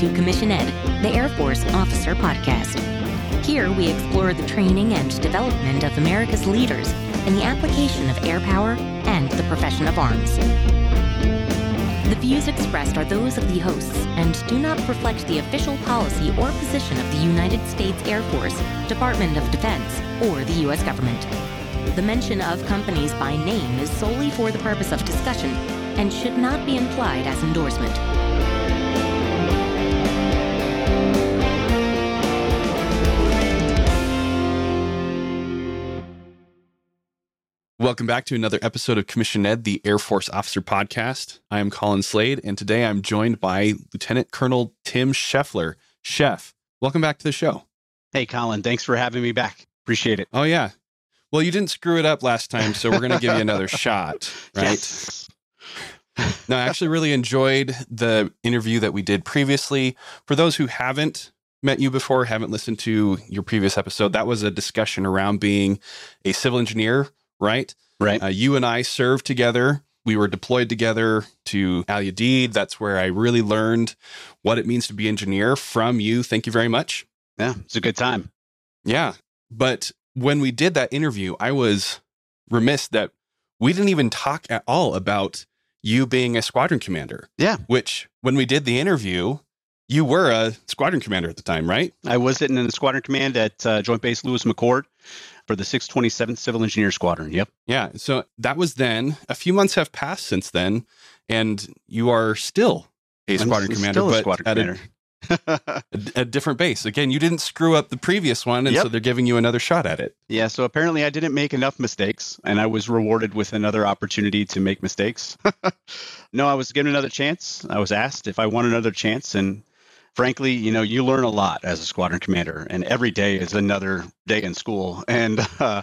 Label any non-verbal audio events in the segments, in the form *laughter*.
to Commissioned, the Air Force Officer Podcast. Here we explore the training and development of America's leaders and the application of air power and the profession of arms. The views expressed are those of the hosts and do not reflect the official policy or position of the United States Air Force, Department of Defense, or the U.S. government. The mention of companies by name is solely for the purpose of discussion and should not be implied as endorsement. Welcome back to another episode of Commissioned, the Air Force Officer Podcast. I am Colin Slade, and today I'm joined by Lieutenant Colonel Tim Scheffler. Chef, welcome back to the show. Hey, Colin, thanks for having me back. Appreciate it. Oh, yeah. Well, you didn't screw it up last time, so we're going to give you another *laughs* shot, right? Yes. no, I actually really enjoyed the interview that we did previously. For those who haven't met you before, haven't listened to your previous episode, that was a discussion around being a civil engineer right? Right. Uh, you and I served together. We were deployed together to Al Udeid. That's where I really learned what it means to be engineer from you. Thank you very much. Yeah, it's a good time. Yeah. But when we did that interview, I was remiss that we didn't even talk at all about you being a squadron commander. Yeah. Which, when we did the interview, you were a squadron commander at the time, right? I was sitting in the squadron command at uh, Joint Base Lewis McChord for the 627th Civil Engineer Squadron. Yep. Yeah. So that was then. A few months have passed since then, and you are still a squadron commander, still a but squadron at commander. *laughs* A, a, a different base. Again, you didn't screw up the previous one, and Yep. so they're giving you another shot at it. yeah, so apparently I didn't make enough mistakes, and I was rewarded with another opportunity to make mistakes. *laughs* no, I was given another chance. I was asked if I want another chance, and frankly, you know, you learn a lot as a squadron commander, and every day is another day in school. *laughs* And uh,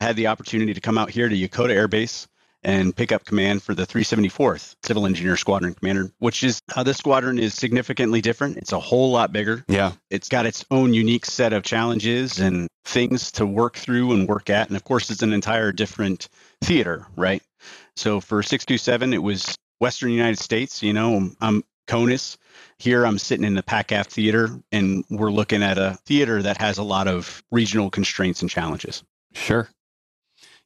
I had the opportunity to come out here to Yokota Air Base and pick up command for the 374th Civil Engineer Squadron Commander, which is how this squadron is significantly different. It's a whole lot bigger. Yeah. It's got its own unique set of challenges and things to work through and work at. And of course, it's an entire different theater, right? So for 627, it was Western United States. You know, I'm, I'm CONUS. Here, I'm sitting in the PACAF theater, and we're looking at a theater that has a lot of regional constraints and challenges. Sure.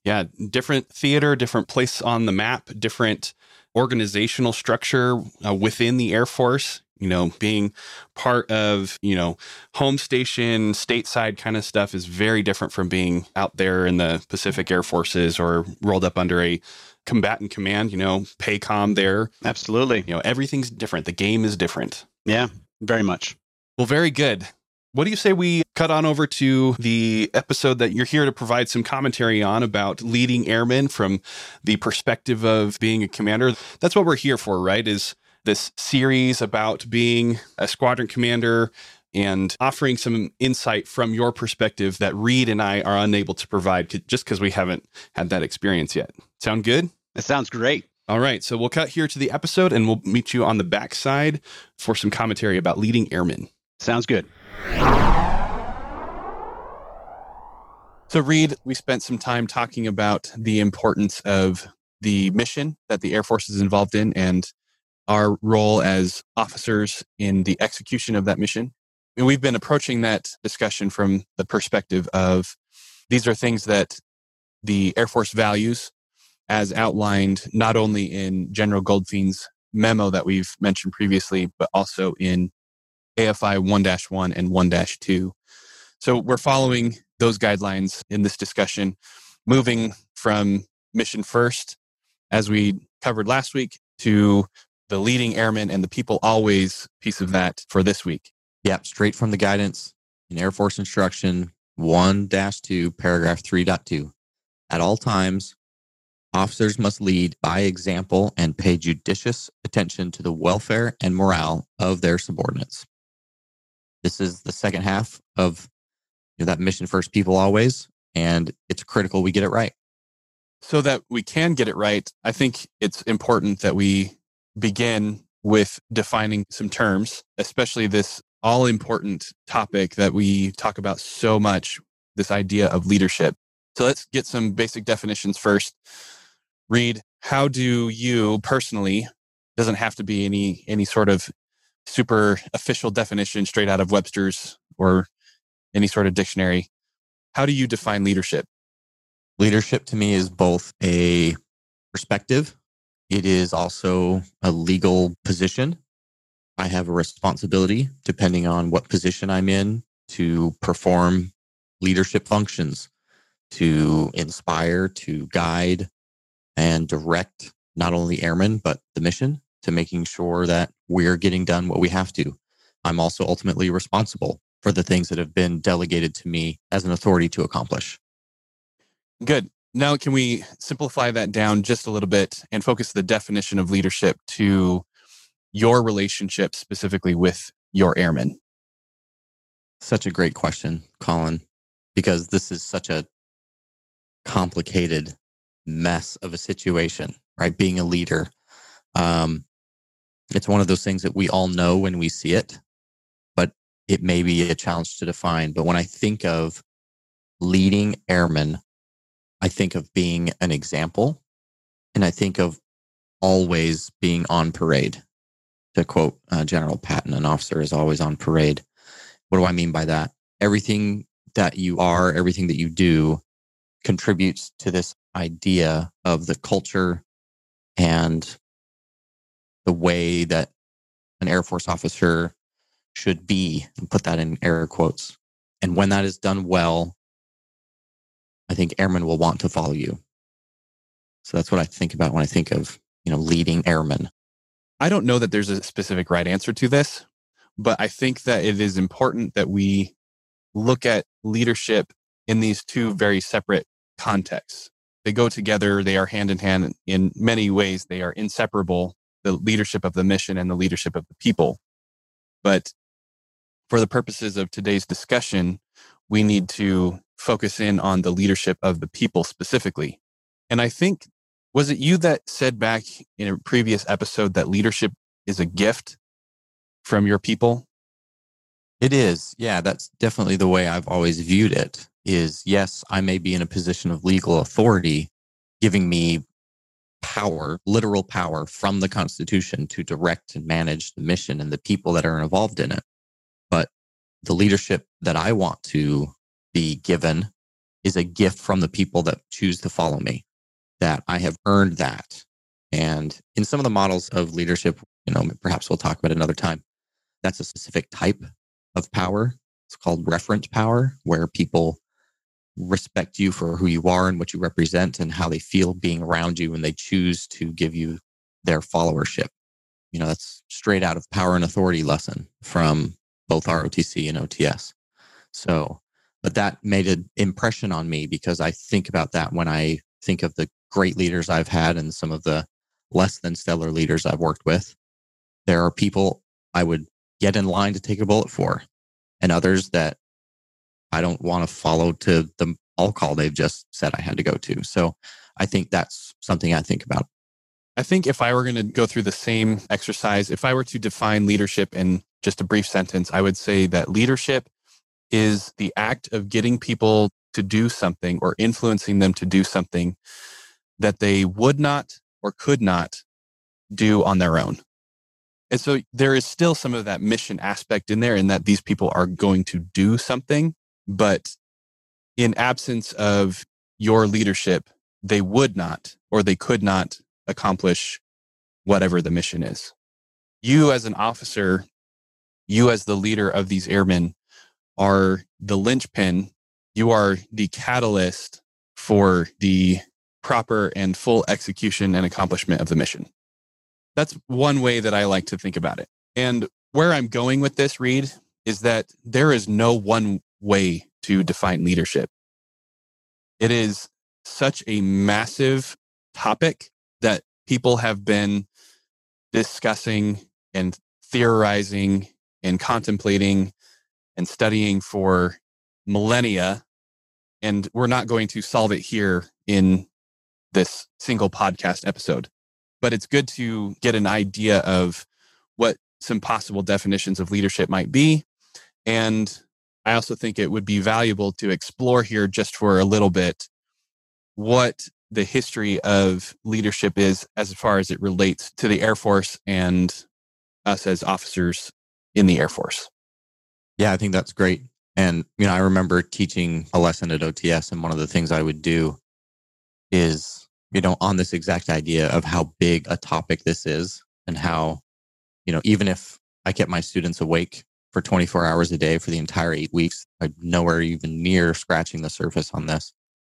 Yeah. Different theater, different place on the map, different organizational structure uh, within the Air Force. You know, being part of, you know, home station, stateside kind of stuff is very different from being out there in the Pacific Air Forces or rolled up under a combatant command, you know, PACOM there. Absolutely. You know, everything's different. The game is different. Yeah, very much. Well, very good. What do you say we cut on over to the episode that you're here to provide some commentary on about leading airmen from the perspective of being a commander? That's what we're here for, right? Is this series about being a squadron commander and offering some insight from your perspective that Reed and I are unable to provide just because we haven't had that experience yet. Sound good? That sounds great. All right, so we'll cut here to the episode and we'll meet you on the backside for some commentary about leading airmen. Sounds good. So, Reed, we spent some time talking about the importance of the mission that the Air Force is involved in and our role as officers in the execution of that mission. And we've been approaching that discussion from the perspective of these are things that the Air Force values as outlined not only in General Goldfein's memo that we've mentioned previously, but also in AFI 1 1 and 1 2. So we're following those guidelines in this discussion, moving from mission first, as we covered last week, to the leading airmen and the people always piece of that for this week. Yep, straight from the guidance in Air Force Instruction 1 2, paragraph 3.2. At all times, officers must lead by example and pay judicious attention to the welfare and morale of their subordinates. This is the second half of you know, that mission first, people always, and it's critical we get it right. So that we can get it right, I think it's important that we begin with defining some terms, especially this all important topic that we talk about so much this idea of leadership. So let's get some basic definitions first. Reed, how do you personally doesn't have to be any any sort of super official definition straight out of Webster's or any sort of dictionary. How do you define leadership? Leadership to me is both a perspective, it is also a legal position. I have a responsibility, depending on what position I'm in, to perform leadership functions, to inspire, to guide, and direct not only airmen, but the mission to making sure that we're getting done what we have to. I'm also ultimately responsible for the things that have been delegated to me as an authority to accomplish. Good. Now, can we simplify that down just a little bit and focus the definition of leadership to your relationship specifically with your airmen? Such a great question, Colin, because this is such a complicated mess of a situation, right? Being a leader. Um, it's one of those things that we all know when we see it, but it may be a challenge to define. But when I think of leading airmen, I think of being an example and I think of always being on parade. To quote uh, General Patton, an officer is always on parade. What do I mean by that? Everything that you are, everything that you do contributes to this idea of the culture and the way that an Air Force officer should be, and put that in air quotes. And when that is done well, I think airmen will want to follow you. So that's what I think about when I think of, you know, leading airmen. I don't know that there's a specific right answer to this, but I think that it is important that we look at leadership in these two very separate contexts. They go together, they are hand in hand in many ways, they are inseparable the leadership of the mission and the leadership of the people. But for the purposes of today's discussion, we need to focus in on the leadership of the people specifically. And I think, was it you that said back in a previous episode that leadership is a gift from your people? It is. Yeah, that's definitely the way I've always viewed it is yes, I may be in a position of legal authority giving me power, literal power from the Constitution to direct and manage the mission and the people that are involved in it. But the leadership that I want to be given is a gift from the people that choose to follow me, that I have earned that. And in some of the models of leadership, you know, perhaps we'll talk about another time, that's a specific type of power. It's called referent power, where people respect you for who you are and what you represent and how they feel being around you and they choose to give you their followership. You know, that's straight out of power and authority lesson from both ROTC and OTS. So but that made an impression on me because I think about that when I think of the great leaders I've had and some of the less than stellar leaders I've worked with. There are people I would get in line to take a bullet for, and others that I don't want to follow to the all call they've just said I had to go to. So I think that's something I think about. I think if I were going to go through the same exercise, if I were to define leadership in just a brief sentence, I would say that leadership is the act of getting people to do something or influencing them to do something that they would not or could not do on their own. And so there is still some of that mission aspect in there in that these people are going to do something, but in absence of your leadership, they would not or they could not accomplish whatever the mission is. You as an officer, you as the leader of these airmen are the linchpin. You are the catalyst for the proper and full execution and accomplishment of the mission. That's one way that I like to think about it. And where I'm going with this, Reed, is that there is no one way to define leadership. It is such a massive topic that people have been discussing and theorizing and contemplating and studying for millennia. And we're not going to solve it here in this single podcast episode. But it's good to get an idea of what some possible definitions of leadership might be. And I also think it would be valuable to explore here just for a little bit what the history of leadership is as far as it relates to the Air Force and us as officers in the Air Force. Yeah, I think that's great. And, you know, I remember teaching a lesson at OTS, and one of the things I would do is, you know, on this exact idea of how big a topic this is and how, you know, even if I kept my students awake for 24 hours a day for the entire eight weeks, I'm nowhere even near scratching the surface on this.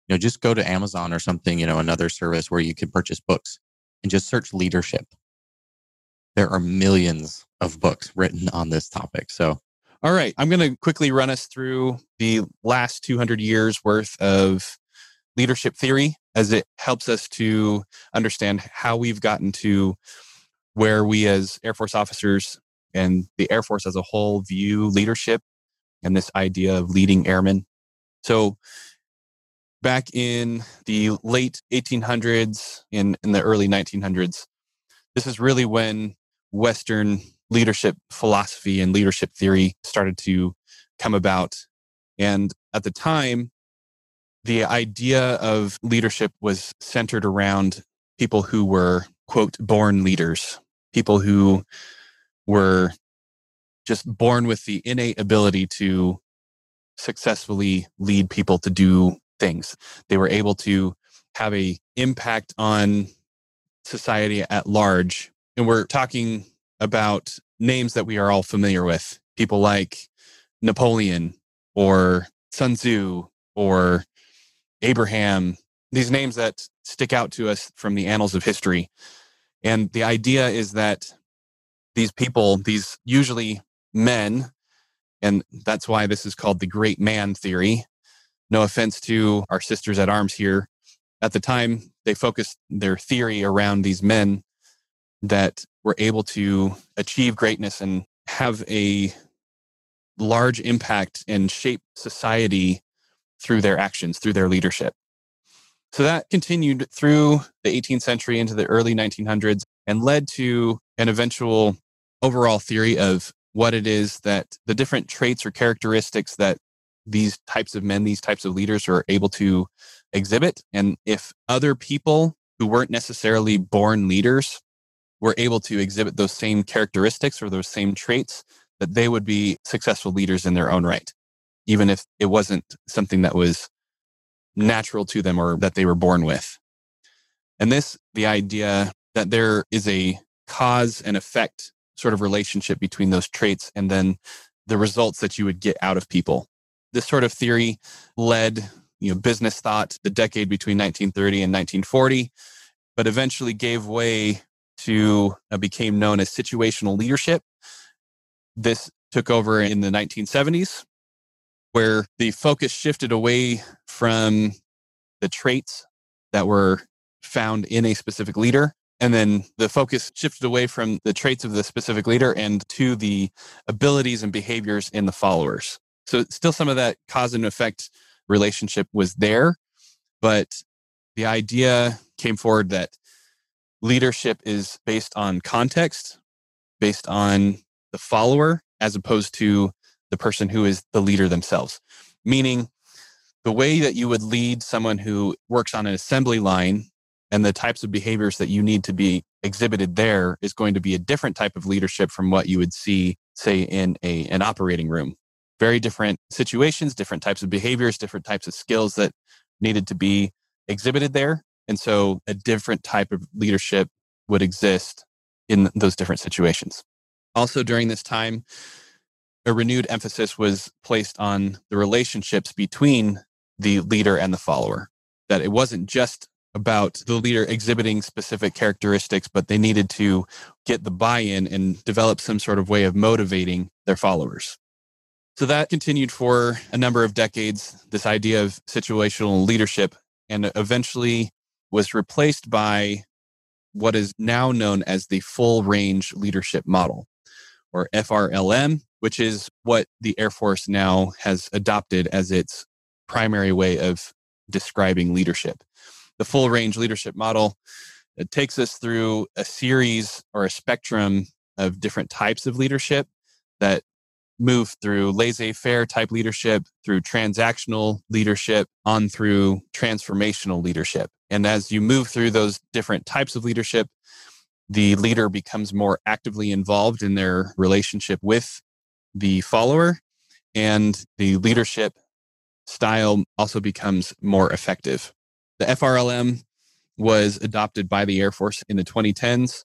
You know, just go to Amazon or something, you know, another service where you can purchase books and just search leadership. There are millions of books written on this topic. So all right. I'm going to quickly run us through the last 200 years worth of leadership theory as it helps us to understand how we've gotten to where we as Air Force officers and the Air Force as a whole view leadership and this idea of leading airmen. So, back in the late 1800s, in, in the early 1900s, this is really when Western leadership philosophy and leadership theory started to come about. And at the time, the idea of leadership was centered around people who were, quote, born leaders, people who were just born with the innate ability to successfully lead people to do things. They were able to have a impact on society at large. And we're talking about names that we are all familiar with. People like Napoleon or Sun Tzu or Abraham, these names that stick out to us from the annals of history. And the idea is that these people, these usually men, and that's why this is called the great man theory. No offense to our sisters at arms here. At the time, they focused their theory around these men that were able to achieve greatness and have a large impact and shape society through their actions, through their leadership. So that continued through the 18th century into the early 1900s and led to an eventual overall theory of what it is that the different traits or characteristics that these types of men, these types of leaders are able to exhibit. And if other people who weren't necessarily born leaders were able to exhibit those same characteristics or those same traits, that they would be successful leaders in their own right, even if it wasn't something that was natural to them or that they were born with. And this, the idea that there is a cause and effect sort of relationship between those traits and then the results that you would get out of people. This sort of theory led, you know, business thought the decade between 1930 and 1940, but eventually gave way to uh, became known as situational leadership. This took over in the 1970s, where the focus shifted away from the traits that were found in a specific leader. And then the focus shifted away from the traits of the specific leader and to the abilities and behaviors in the followers. So, still some of that cause and effect relationship was there, but the idea came forward that leadership is based on context, based on the follower, as opposed to the person who is the leader themselves. Meaning, the way that you would lead someone who works on an assembly line and the types of behaviors that you need to be exhibited there is going to be a different type of leadership from what you would see, say, in a, an operating room. Very different situations, different types of behaviors, different types of skills that needed to be exhibited there. And so a different type of leadership would exist in those different situations. Also, during this time, a renewed emphasis was placed on the relationships between the leader and the follower, that it wasn't just about the leader exhibiting specific characteristics, but they needed to get the buy in and develop some sort of way of motivating their followers. So that continued for a number of decades, this idea of situational leadership. And eventually, was replaced by what is now known as the full range leadership model or FRLM, which is what the Air Force now has adopted as its primary way of describing leadership. The full range leadership model it takes us through a series or a spectrum of different types of leadership that move through laissez faire type leadership, through transactional leadership, on through transformational leadership. And as you move through those different types of leadership, the leader becomes more actively involved in their relationship with the follower and the leadership style also becomes more effective. The FRLM was adopted by the Air Force in the 2010s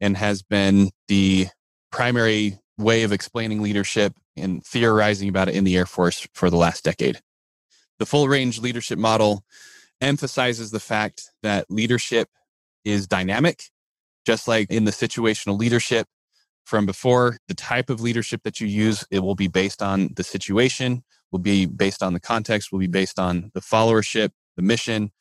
and has been the primary way of explaining leadership and theorizing about it in the Air Force for the last decade. The full range leadership model emphasizes the fact that leadership is dynamic, just like in the situational leadership from before. The type of leadership that you use, it will be based on the situation, will be based on the context, will be based on the followership, the mission.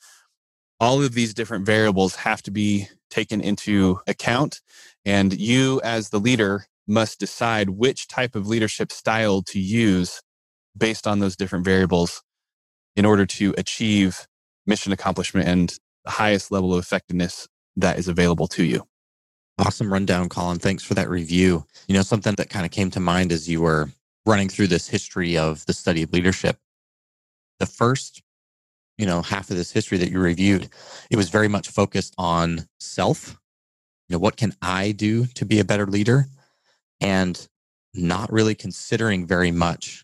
All of these different variables have to be taken into account. And you, as the leader, must decide which type of leadership style to use based on those different variables in order to achieve mission accomplishment and the highest level of effectiveness that is available to you. Awesome rundown, Colin. Thanks for that review. You know, something that kind of came to mind as you were running through this history of the study of leadership. The first, you know, half of this history that you reviewed, it was very much focused on self. You know, what can I do to be a better leader? And not really considering very much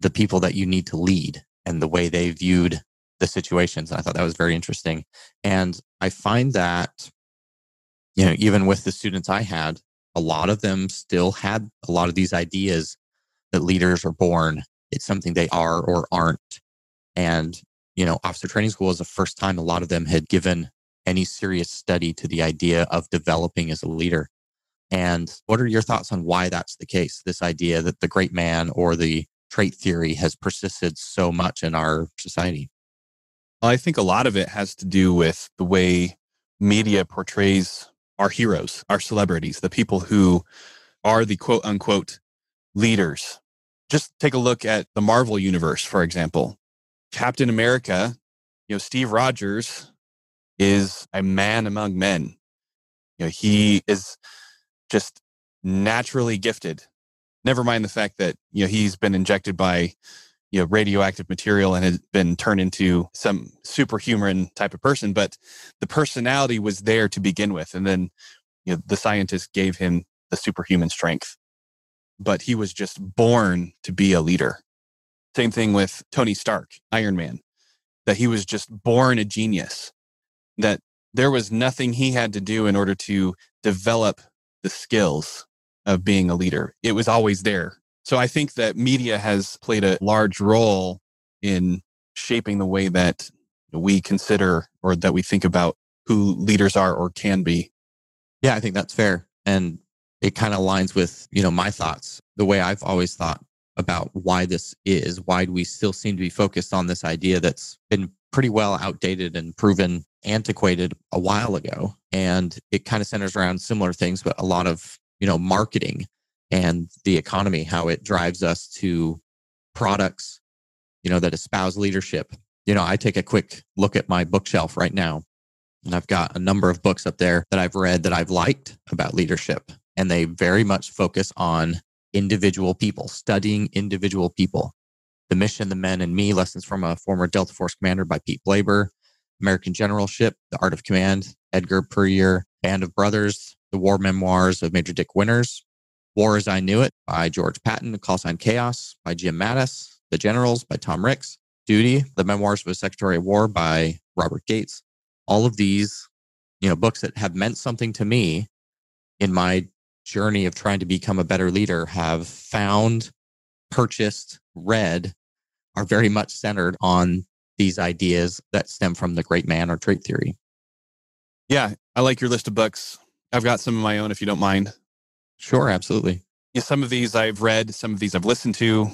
the people that you need to lead and the way they viewed the situations. And I thought that was very interesting. And I find that, you know, even with the students I had, a lot of them still had a lot of these ideas that leaders are born. It's something they are or aren't. And, you know, officer training school was the first time a lot of them had given any serious study to the idea of developing as a leader. And what are your thoughts on why that's the case? This idea that the great man or the trait theory has persisted so much in our society? I think a lot of it has to do with the way media portrays our heroes, our celebrities, the people who are the quote unquote leaders. Just take a look at the Marvel universe, for example. Captain America, you know, Steve Rogers is a man among men. You know, he is just naturally gifted. Never mind the fact that, you know, he's been injected by you know radioactive material and had been turned into some superhuman type of person but the personality was there to begin with. And then you know the scientist gave him the superhuman strength but he was just born to be a leader. Same thing with tony stark iron man that he was just born a genius that there was nothing he had to do in order to develop the skills of being a leader. It was always there so I think that media has played a large role in shaping the way that we consider or that we think about who leaders are or can be. Yeah, I think that's fair. And it kind of aligns with, you know, my thoughts, the way I've always thought about why this is, why do we still seem to be focused on this idea that's been pretty well outdated and proven antiquated a while ago. And it kind of centers around similar things, but a lot of, you know, marketing and the economy, how it drives us to products, you know, that espouse leadership. You know, I take a quick look at my bookshelf right now, and I've got a number of books up there that I've read that I've liked about leadership. And they very much focus on individual people, studying individual people. The Mission, the Men, and Me Lessons from a Former Delta Force Commander by Pete Blaber, American Generalship, The Art of Command, Edgar Puryear, Band of Brothers, The War Memoirs of Major Dick Winters, War as I Knew It by George Patton, Call Sign Chaos by Jim Mattis, The Generals by Tom Ricks, Duty, The Memoirs of a Secretary of War by Robert Gates. All of these, you know, books that have meant something to me in my journey of trying to become a better leader have found, purchased, read, are very much centered on these ideas that stem from the great man or trait theory. Yeah, I like your list of books. I've got some of my own if you don't mind. Sure, absolutely. Yeah, some of these I've read, some of these I've listened to,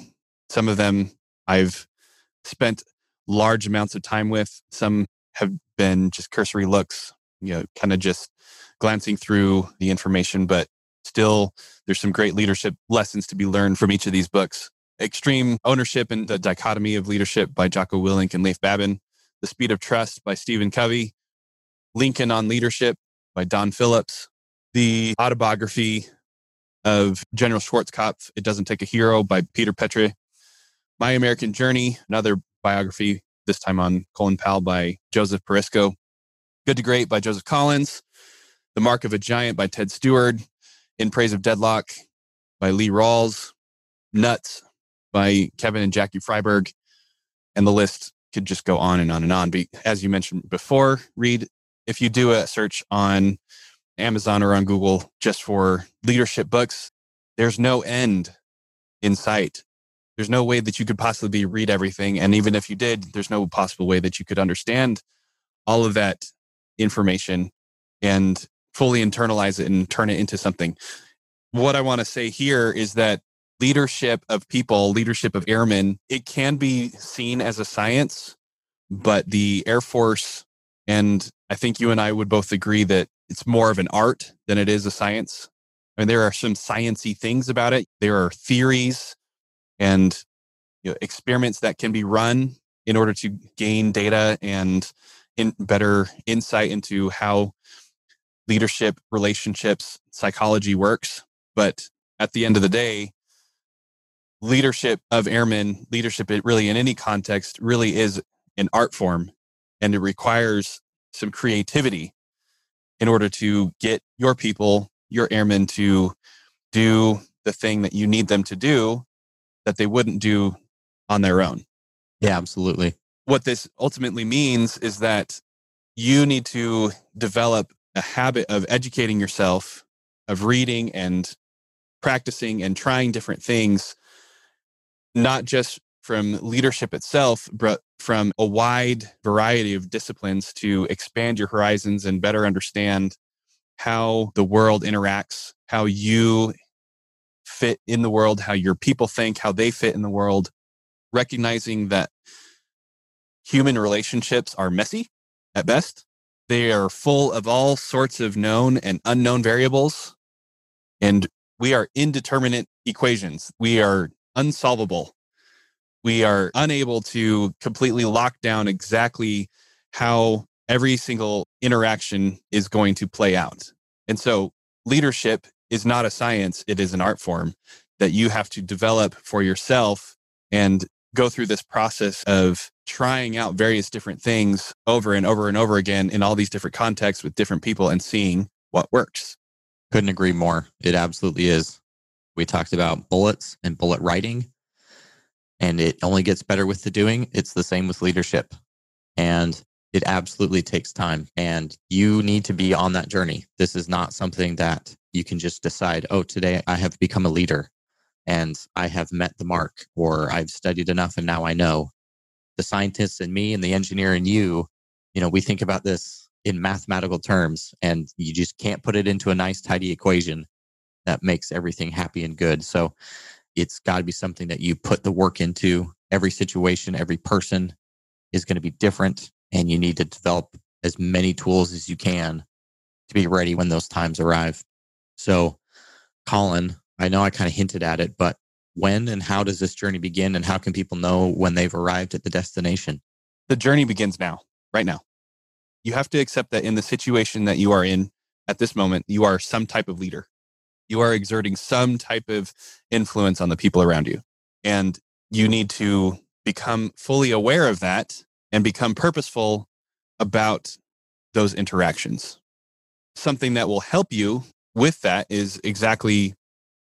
some of them I've spent large amounts of time with. Some have been just cursory looks, you know, kind of just glancing through the information, but still there's some great leadership lessons to be learned from each of these books. Extreme Ownership and the Dichotomy of Leadership by Jocko Willink and Leif Babin. The Speed of Trust by Stephen Covey. Lincoln on Leadership by Don Phillips. The autobiography of General Schwarzkopf, It Doesn't Take a Hero by Peter Petre. My American Journey, another biography, this time on Colin Powell by Joseph Persico. Good to Great by Joseph Collins. The Mark of a Giant by Ted Stewart. In Praise of Deadlock by Lee Rawls. Nuts by Kevin and Jackie Freiberg. And the list could just go on and on and on. But as you mentioned before, Reed, if you do a search on Amazon or on Google just for leadership books, there's no end in sight. There's no way that you could possibly read everything. And even if you did, there's no possible way that you could understand all of that information and fully internalize it and turn it into something. What I want to say here is that leadership of people, leadership of airmen, it can be seen as a science, but the Air Force, and I think you and I would both agree that it's more of an art than it is a science. I mean, there are some sciency things about it. There are theories and you know, experiments that can be run in order to gain data and in better insight into how leadership, relationships, psychology works. But at the end of the day, leadership of airmen, leadership really in any context, really is an art form and it requires some creativity in order to get your people, your airmen to do the thing that you need them to do that they wouldn't do on their own. Yeah, absolutely. What this ultimately means is that you need to develop a habit of educating yourself, of reading and practicing and trying different things not just from leadership itself, but from a wide variety of disciplines to expand your horizons and better understand how the world interacts, how you fit in the world, how your people think, how they fit in the world, recognizing that human relationships are messy at best. They are full of all sorts of known and unknown variables. And we are indeterminate equations. We are unsolvable. We are unable to completely lock down exactly how every single interaction is going to play out. And so leadership is not a science, it is an art form that you have to develop for yourself and go through this process of trying out various different things over and over and over again in all these different contexts with different people and seeing what works. Couldn't agree more. It absolutely is. We talked about bullets and bullet writing and it only gets better with the doing. It's the same with leadership. And it absolutely takes time and you need to be on that journey. This is not something that you can just decide, oh, today I have become a leader and I have met the mark or I've studied enough and now I know. The scientists and me and the engineer and you, you know, we think about this in mathematical terms and you just can't put it into a nice, tidy equation that makes everything happy and good. So it's got to be something that you put the work into. Every situation, every person is going to be different, and you need to develop as many tools as you can to be ready when those times arrive. So, Colin, I know I kind of hinted at it, but when and how does this journey begin, and how can people know when they've arrived at the destination? The journey begins now, right now. You have to accept that in the situation that you are in at this moment, you are some type of leader you are exerting some type of influence on the people around you. And you need to become fully aware of that and become purposeful about those interactions. Something that will help you with that is exactly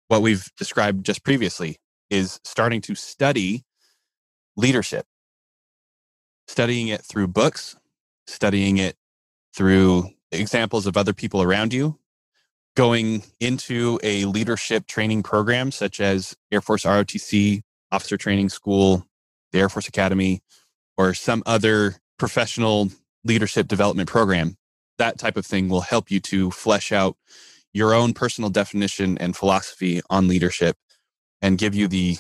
what we've described just previously is starting to study leadership. Studying it through books, studying it through examples of other people around you, going into a leadership training program such as Air Force ROTC, Officer Training School, the Air Force Academy, or some other professional leadership development program, that type of thing will help you to flesh out your own personal definition and philosophy on leadership and give you the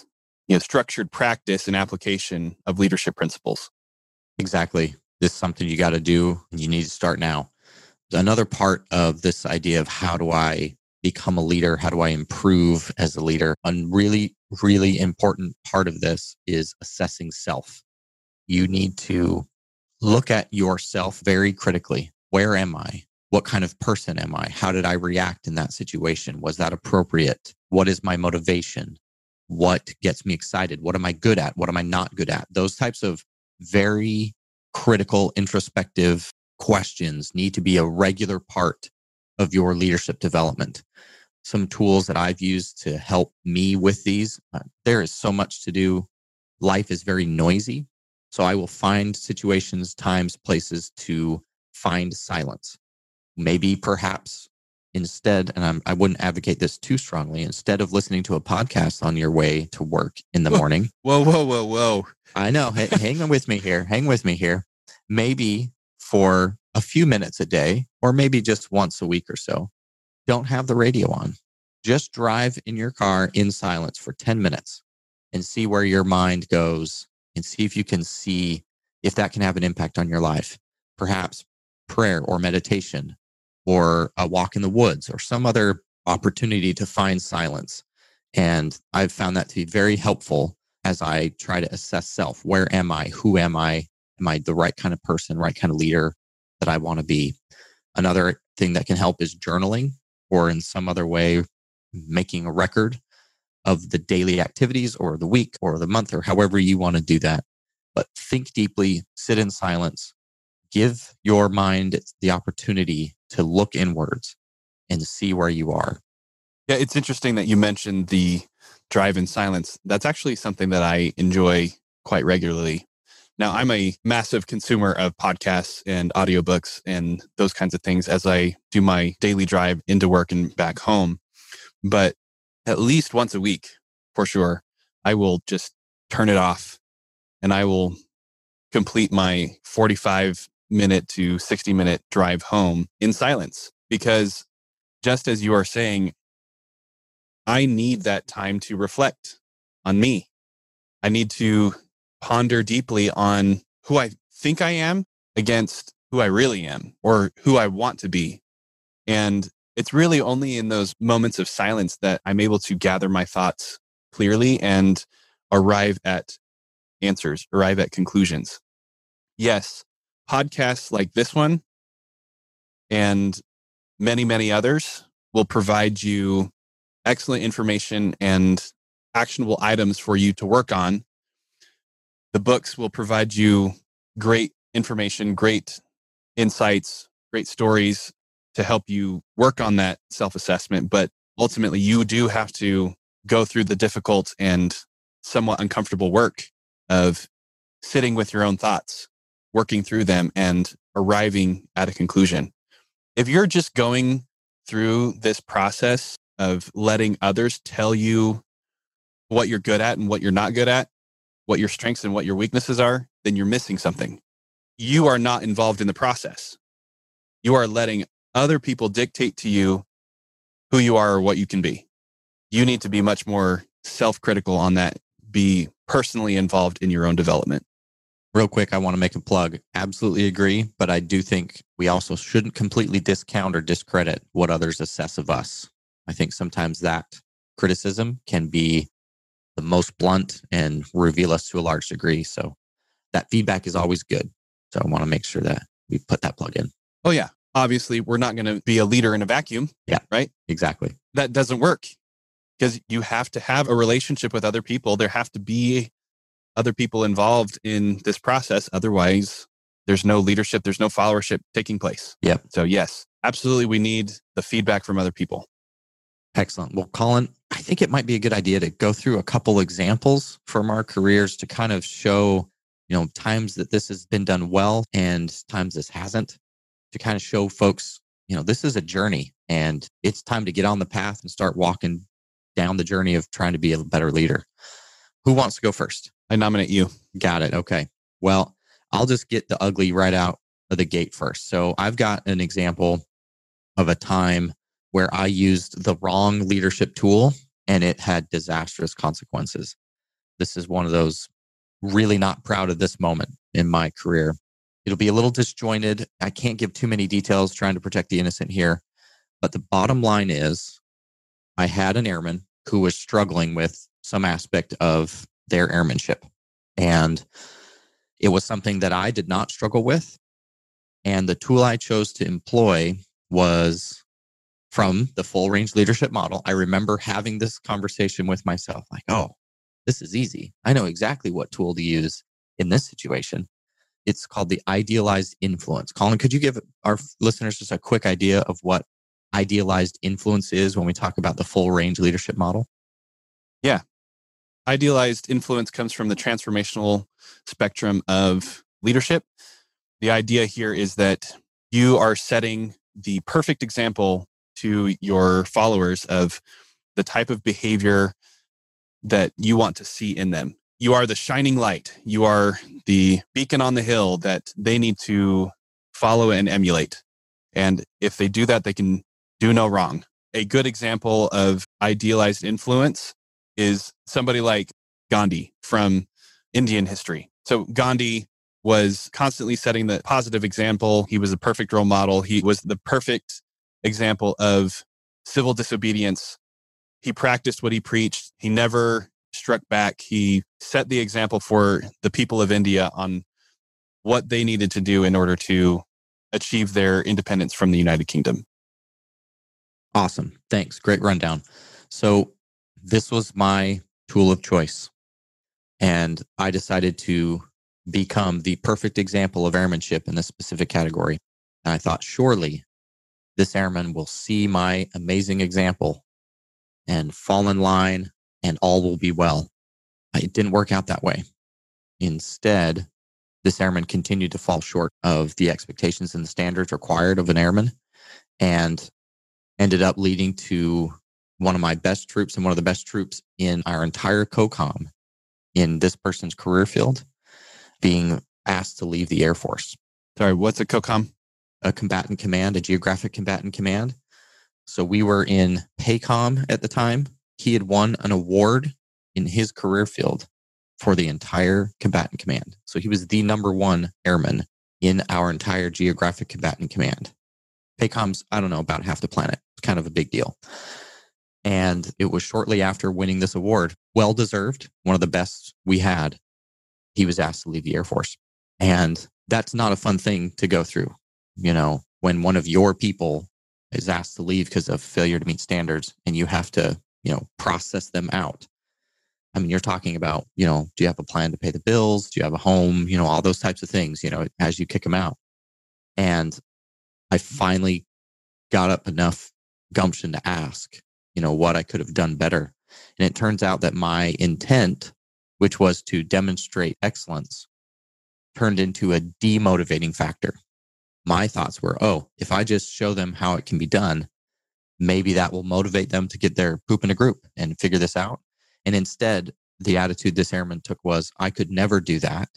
you know, structured practice and application of leadership principles. Exactly. This is something you got to do and you need to start now another part of this idea of how do I become a leader? How do I improve as a leader? A really, really important part of this is assessing self. You need to look at yourself very critically. Where am I? What kind of person am I? How did I react in that situation? Was that appropriate? What is my motivation? What gets me excited? What am I good at? What am I not good at? Those types of very critical, introspective questions need to be a regular part of your leadership development. some tools that I've used to help me with these. Uh, there is so much to do. Life is very noisy. So I will find situations, times, places to find silence. Maybe perhaps instead, and I'm, I would not advocate this too strongly, instead of listening to a podcast on your way to work in the morning. Whoa, whoa, whoa, whoa. I know. Hang with me here. Hang with me here. Maybe for a few minutes a day, or maybe just once a week or so, don't have the radio on. Just drive in your car in silence for 10 minutes and see where your mind goes and see if you can see if that can have an impact on your life. Perhaps prayer or meditation or a walk in the woods or some other opportunity to find silence. And I've found that to be very helpful as I try to assess self. Where am I? Who am I? Am I the right kind of person, right kind of leader that I want to be? Another thing that can help is journaling or in some other way, making a record of the daily activities or the week or the month or however you want to do that. But think deeply, sit in silence, give your mind the opportunity to look inwards and see where you are. Yeah, it's interesting that you mentioned the drive in silence. That's actually something that I enjoy quite regularly. Now, I'm a massive consumer of podcasts and audiobooks and those kinds of things as I do my daily drive into work and back home. But at least once a week, for sure, I will just turn it off and I will complete my 45 minute to 60 minute drive home in silence because just as you are saying, I need that time to reflect on me. I need to ponder deeply on who I think I am against who I really am or who I want to be. And it's really only in those moments of silence that I'm able to gather my thoughts clearly and arrive at answers, arrive at conclusions. Yes, podcasts like this one and many, many others will provide you excellent information and actionable items for you to work on. The books will provide you great information, great insights, great stories to help you work on that self assessment. But ultimately, you do have to go through the difficult and somewhat uncomfortable work of sitting with your own thoughts, working through them, and arriving at a conclusion. If you're just going through this process of letting others tell you what you're good at and what you're not good at, what your strengths and what your weaknesses are, then you're missing something. You are not involved in the process. You are letting other people dictate to you who you are or what you can be. You need to be much more self critical on that, be personally involved in your own development. Real quick, I want to make a plug. Absolutely agree. But I do think we also shouldn't completely discount or discredit what others assess of us. I think sometimes that criticism can be the most blunt and reveal us to a large degree. So that feedback is always good. So I want to make sure that we put that plug in. Oh, yeah obviously we're not going to be a leader in a vacuum. Yeah. Right. Exactly. That doesn't work because you have to have a relationship with other people. There have to be other people involved in this process. Otherwise, there's no leadership, there's no followership taking place. Yeah. So, yes, absolutely. We need the feedback from other people. Excellent. Well, Colin, I think it might be a good idea to go through a couple examples from our careers to kind of show, you know, times that this has been done well and times this hasn't to kind of show folks, you know, this is a journey and it's time to get on the path and start walking down the journey of trying to be a better leader. Who wants to go first? I nominate you. Got it. Okay. Well, I'll just get the ugly right out of the gate first. So I've got an example of a time where I used the wrong leadership tool and it had disastrous consequences. This is one of those really not proud of this moment in my career. It'll be a little disjointed. I can't give too many details trying to protect the innocent here. But the bottom line is I had an airman who was struggling with some aspect of their airmanship. And it was something that I did not struggle with. And the tool I chose to employ was from the full range leadership model. I remember having this conversation with myself like, oh, this is easy. I know exactly what tool to use in this situation. It's called the idealized influence. Colin, could you give our listeners just a quick idea of what idealized influence is when we talk about the full range leadership model? Yeah. Idealized influence comes from the transformational spectrum of leadership. The idea here is that you are setting the perfect example to your followers of the type of behavior that you want to see in them. You are the shining light. You are the beacon on the hill that they need to follow and emulate. And if they do that, they can do no wrong. A good example of idealized influence is somebody like Gandhi from Indian history. So Gandhi was constantly setting the positive example. He was a perfect role model. He was the perfect example of civil disobedience. He practiced what he preached. He never struck back. He set the example for the people of India on what they needed to do in order to achieve their independence from the United Kingdom. Awesome. Thanks. Great rundown. So, this was my tool of choice. And I decided to become the perfect example of airmanship in this specific category. And I thought, surely this airman will see my amazing example and fall in line and all will be well. It didn't work out that way. Instead, this airman continued to fall short of the expectations and the standards required of an airman and ended up leading to one of my best troops and one of the best troops in our entire COCOM in this person's career field being asked to leave the Air Force. Sorry, what's a COCOM? A combatant command, a geographic combatant command. So we were in PACOM at the time. He had won an award in his career field for the entire combatant command. So he was the number one airman in our entire geographic combatant command. PACOM's, I don't know, about half the planet. It's kind of a big deal. And it was shortly after winning this award, well deserved, one of the best we had. He was asked to leave the Air Force. And that's not a fun thing to go through. You know, when one of your people is asked to leave because of failure to meet standards and you have to, you know, process them out. I mean, you're talking about, you know, do you have a plan to pay the bills? Do you have a home? You know, all those types of things, you know, as you kick them out. And I finally got up enough gumption to ask you know, what I could have done better. And it turns out that my intent, which was to demonstrate excellence, turned into a demotivating factor. My thoughts were, oh, if I just show them how it can be done, maybe that will motivate them to get their poop in a group and figure this out. And instead, the attitude this airman took was, I could never do that.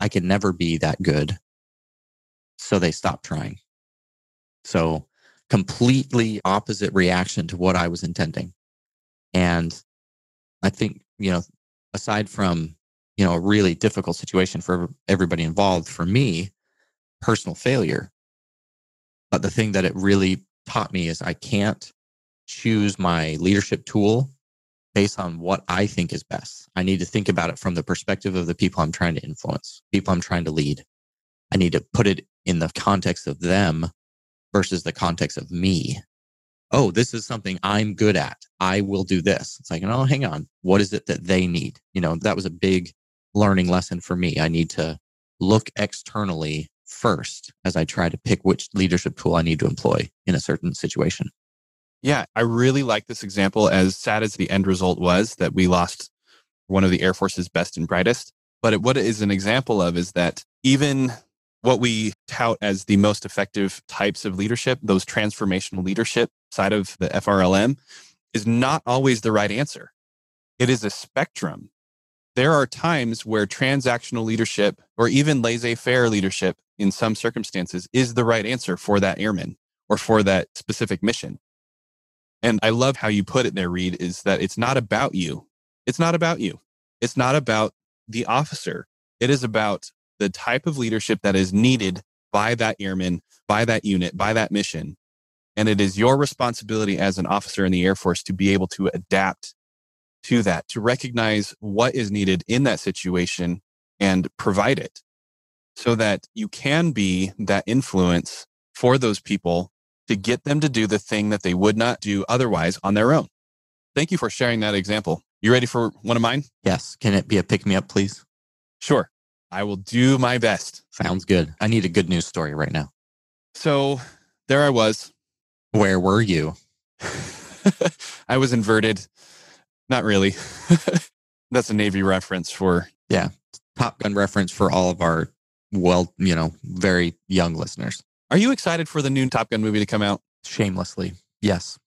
I could never be that good. So they stopped trying. So completely opposite reaction to what I was intending. And I think, you know, aside from, you know, a really difficult situation for everybody involved, for me, personal failure. But the thing that it really taught me is I can't choose my leadership tool based on what I think is best. I need to think about it from the perspective of the people I'm trying to influence, people I'm trying to lead. I need to put it in the context of them versus the context of me. Oh, this is something I'm good at. I will do this. It's like, oh, hang on. What is it that they need? You know, that was a big learning lesson for me. I need to look externally first as I try to pick which leadership tool I need to employ in a certain situation. Yeah, I really like this example, as sad as the end result was that we lost one of the Air Force's best and brightest. But what it is an example of is that even what we tout as the most effective types of leadership, those transformational leadership side of the FRLM, is not always the right answer. It is a spectrum. There are times where transactional leadership or even laissez faire leadership in some circumstances is the right answer for that airman or for that specific mission. And I love how you put it there, Reed, is that it's not about you. It's not about you. It's not about the officer. It is about the type of leadership that is needed by that airman, by that unit, by that mission. And it is your responsibility as an officer in the Air Force to be able to adapt to that, to recognize what is needed in that situation and provide it so that you can be that influence for those people to get them to do the thing that they would not do otherwise on their own. Thank you for sharing that example. You ready for one of mine? Yes. Can it be a pick me up, please? Sure. I will do my best. Sounds good. I need a good news story right now. So there I was, Where were you? *laughs* I was inverted. Not really. *laughs* That's a Navy reference for. Yeah. Top Gun reference for all of our, well, you know, very young listeners. Are you excited for the new Top Gun movie to come out? Shamelessly. Yes.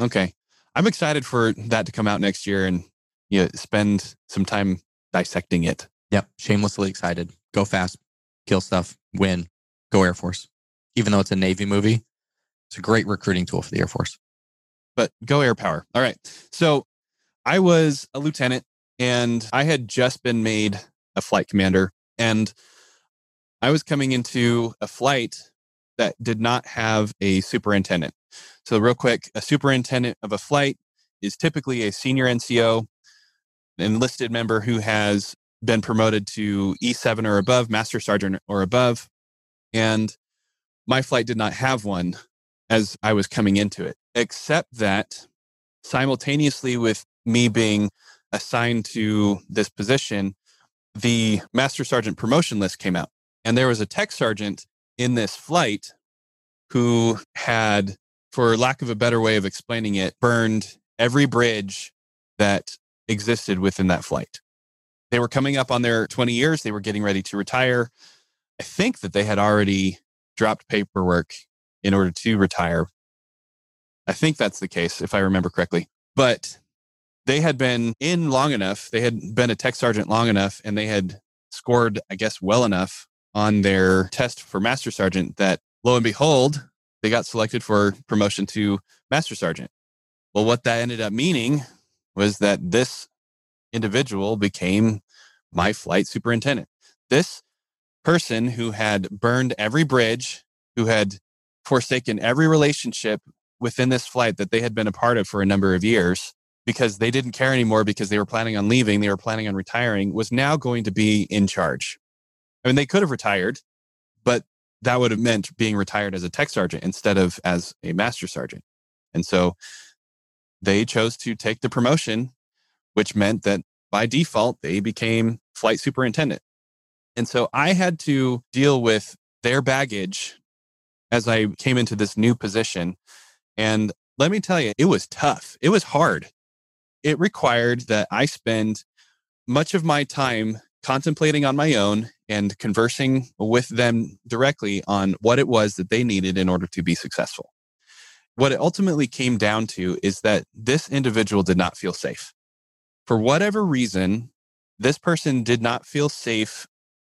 Okay. I'm excited for that to come out next year and you know, spend some time dissecting it. Yep. Shamelessly excited. Go fast, kill stuff, win, go Air Force. Even though it's a Navy movie, it's a great recruiting tool for the Air Force. But go air power. All right. So I was a lieutenant and I had just been made a flight commander. And I was coming into a flight that did not have a superintendent. So, real quick, a superintendent of a flight is typically a senior NCO, enlisted member who has been promoted to E7 or above, master sergeant or above. And my flight did not have one as I was coming into it, except that simultaneously with me being assigned to this position, the master sergeant promotion list came out. And there was a tech sergeant in this flight who had, for lack of a better way of explaining it, burned every bridge that existed within that flight. They were coming up on their 20 years, they were getting ready to retire. I think that they had already dropped paperwork in order to retire. I think that's the case, if I remember correctly. But they had been in long enough, they had been a tech sergeant long enough, and they had scored, I guess, well enough on their test for master sergeant that lo and behold, they got selected for promotion to master sergeant. Well, what that ended up meaning was that this individual became my flight superintendent. This person who had burned every bridge, who had forsaken every relationship within this flight that they had been a part of for a number of years because they didn't care anymore because they were planning on leaving, they were planning on retiring, was now going to be in charge. Mean, they could have retired, but that would have meant being retired as a tech sergeant instead of as a master sergeant. And so they chose to take the promotion, which meant that by default, they became flight superintendent. And so I had to deal with their baggage as I came into this new position. And let me tell you, it was tough. It was hard. It required that I spend much of my time contemplating on my own and conversing with them directly on what it was that they needed in order to be successful. What it ultimately came down to is that this individual did not feel safe. For whatever reason, this person did not feel safe,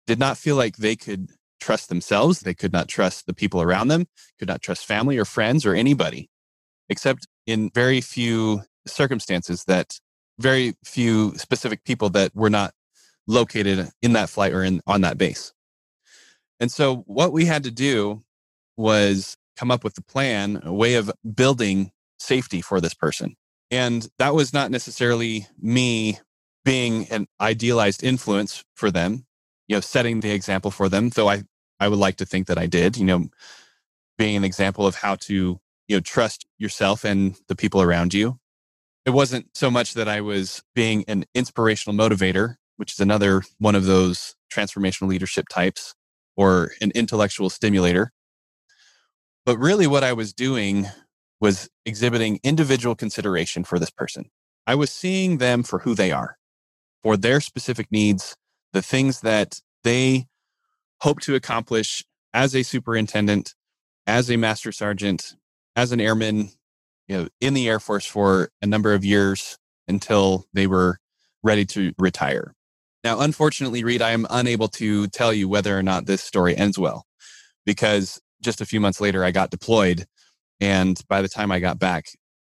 did not feel like they could trust themselves. They could not trust the people around them, could not trust family or friends or anybody, except in very few circumstances that very few specific people that were not located in that flight or in on that base. And so what we had to do was come up with a plan, a way of building safety for this person. And that was not necessarily me being an idealized influence for them you know, setting the example for them. Though I, I would like to think that I did, you know, being an example of how to, you know, trust yourself and the people around you. It wasn't so much that I was being an inspirational motivator, which is another one of those transformational leadership types, or an intellectual stimulator. But really, what I was doing was exhibiting individual consideration for this person. I was seeing them for who they are, for their specific needs, the things that they hope to accomplish as a superintendent, as a master sergeant, as an airman, you know, in the Air Force for a number of years until they were ready to retire. Now, unfortunately, Reed, I am unable to tell you whether or not this story ends well because just a few months later, I got deployed. And by the time I got back,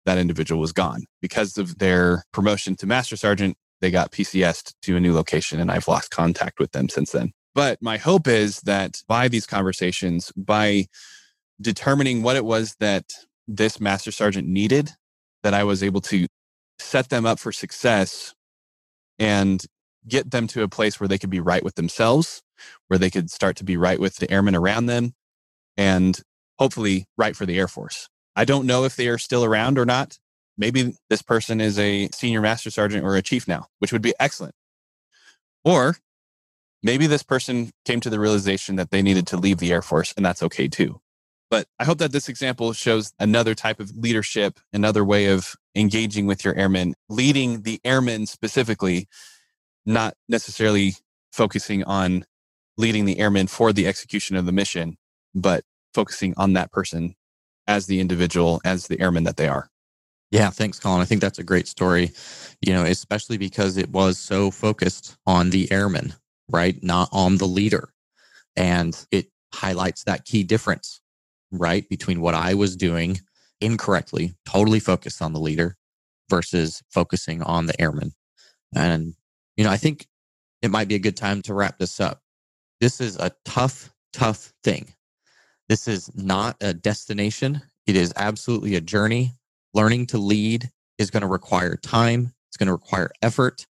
that individual was gone because of their promotion to master sergeant they got PCSed to a new location and I've lost contact with them since then. But my hope is that by these conversations, by determining what it was that this master sergeant needed, that I was able to set them up for success and get them to a place where they could be right with themselves, where they could start to be right with the airmen around them, and hopefully right for the Air Force. I don't know if they are still around or not maybe this person is a senior master sergeant or a chief now, which would be excellent. Or maybe this person came to the realization that they needed to leave the Air Force, and that's okay too. But I hope that this example shows another type of leadership, another way of engaging with your airmen, leading the airmen specifically, not necessarily focusing on leading the airmen for the execution of the mission, but focusing on that person as the individual, as the airman that they are. Yeah, thanks, Colin. I think that's a great story, you know, especially because it was so focused on the airman, right? Not on the leader. And it highlights that key difference, right? Between what I was doing incorrectly, totally focused on the leader versus focusing on the airman. And, you know, I think it might be a good time to wrap this up. This is a tough, tough thing. This is not a destination. It is absolutely a journey. Learning to lead is going to require time. It's going to require effort.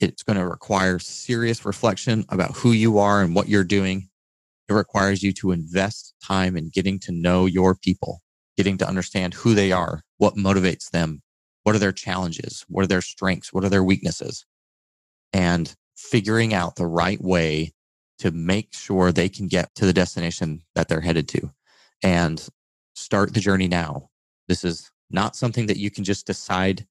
It's going to require serious reflection about who you are and what you're doing. It requires you to invest time in getting to know your people, getting to understand who they are, what motivates them, what are their challenges, what are their strengths, what are their weaknesses, and figuring out the right way to make sure they can get to the destination that they're headed to and start the journey now. This is not something that you can just decide,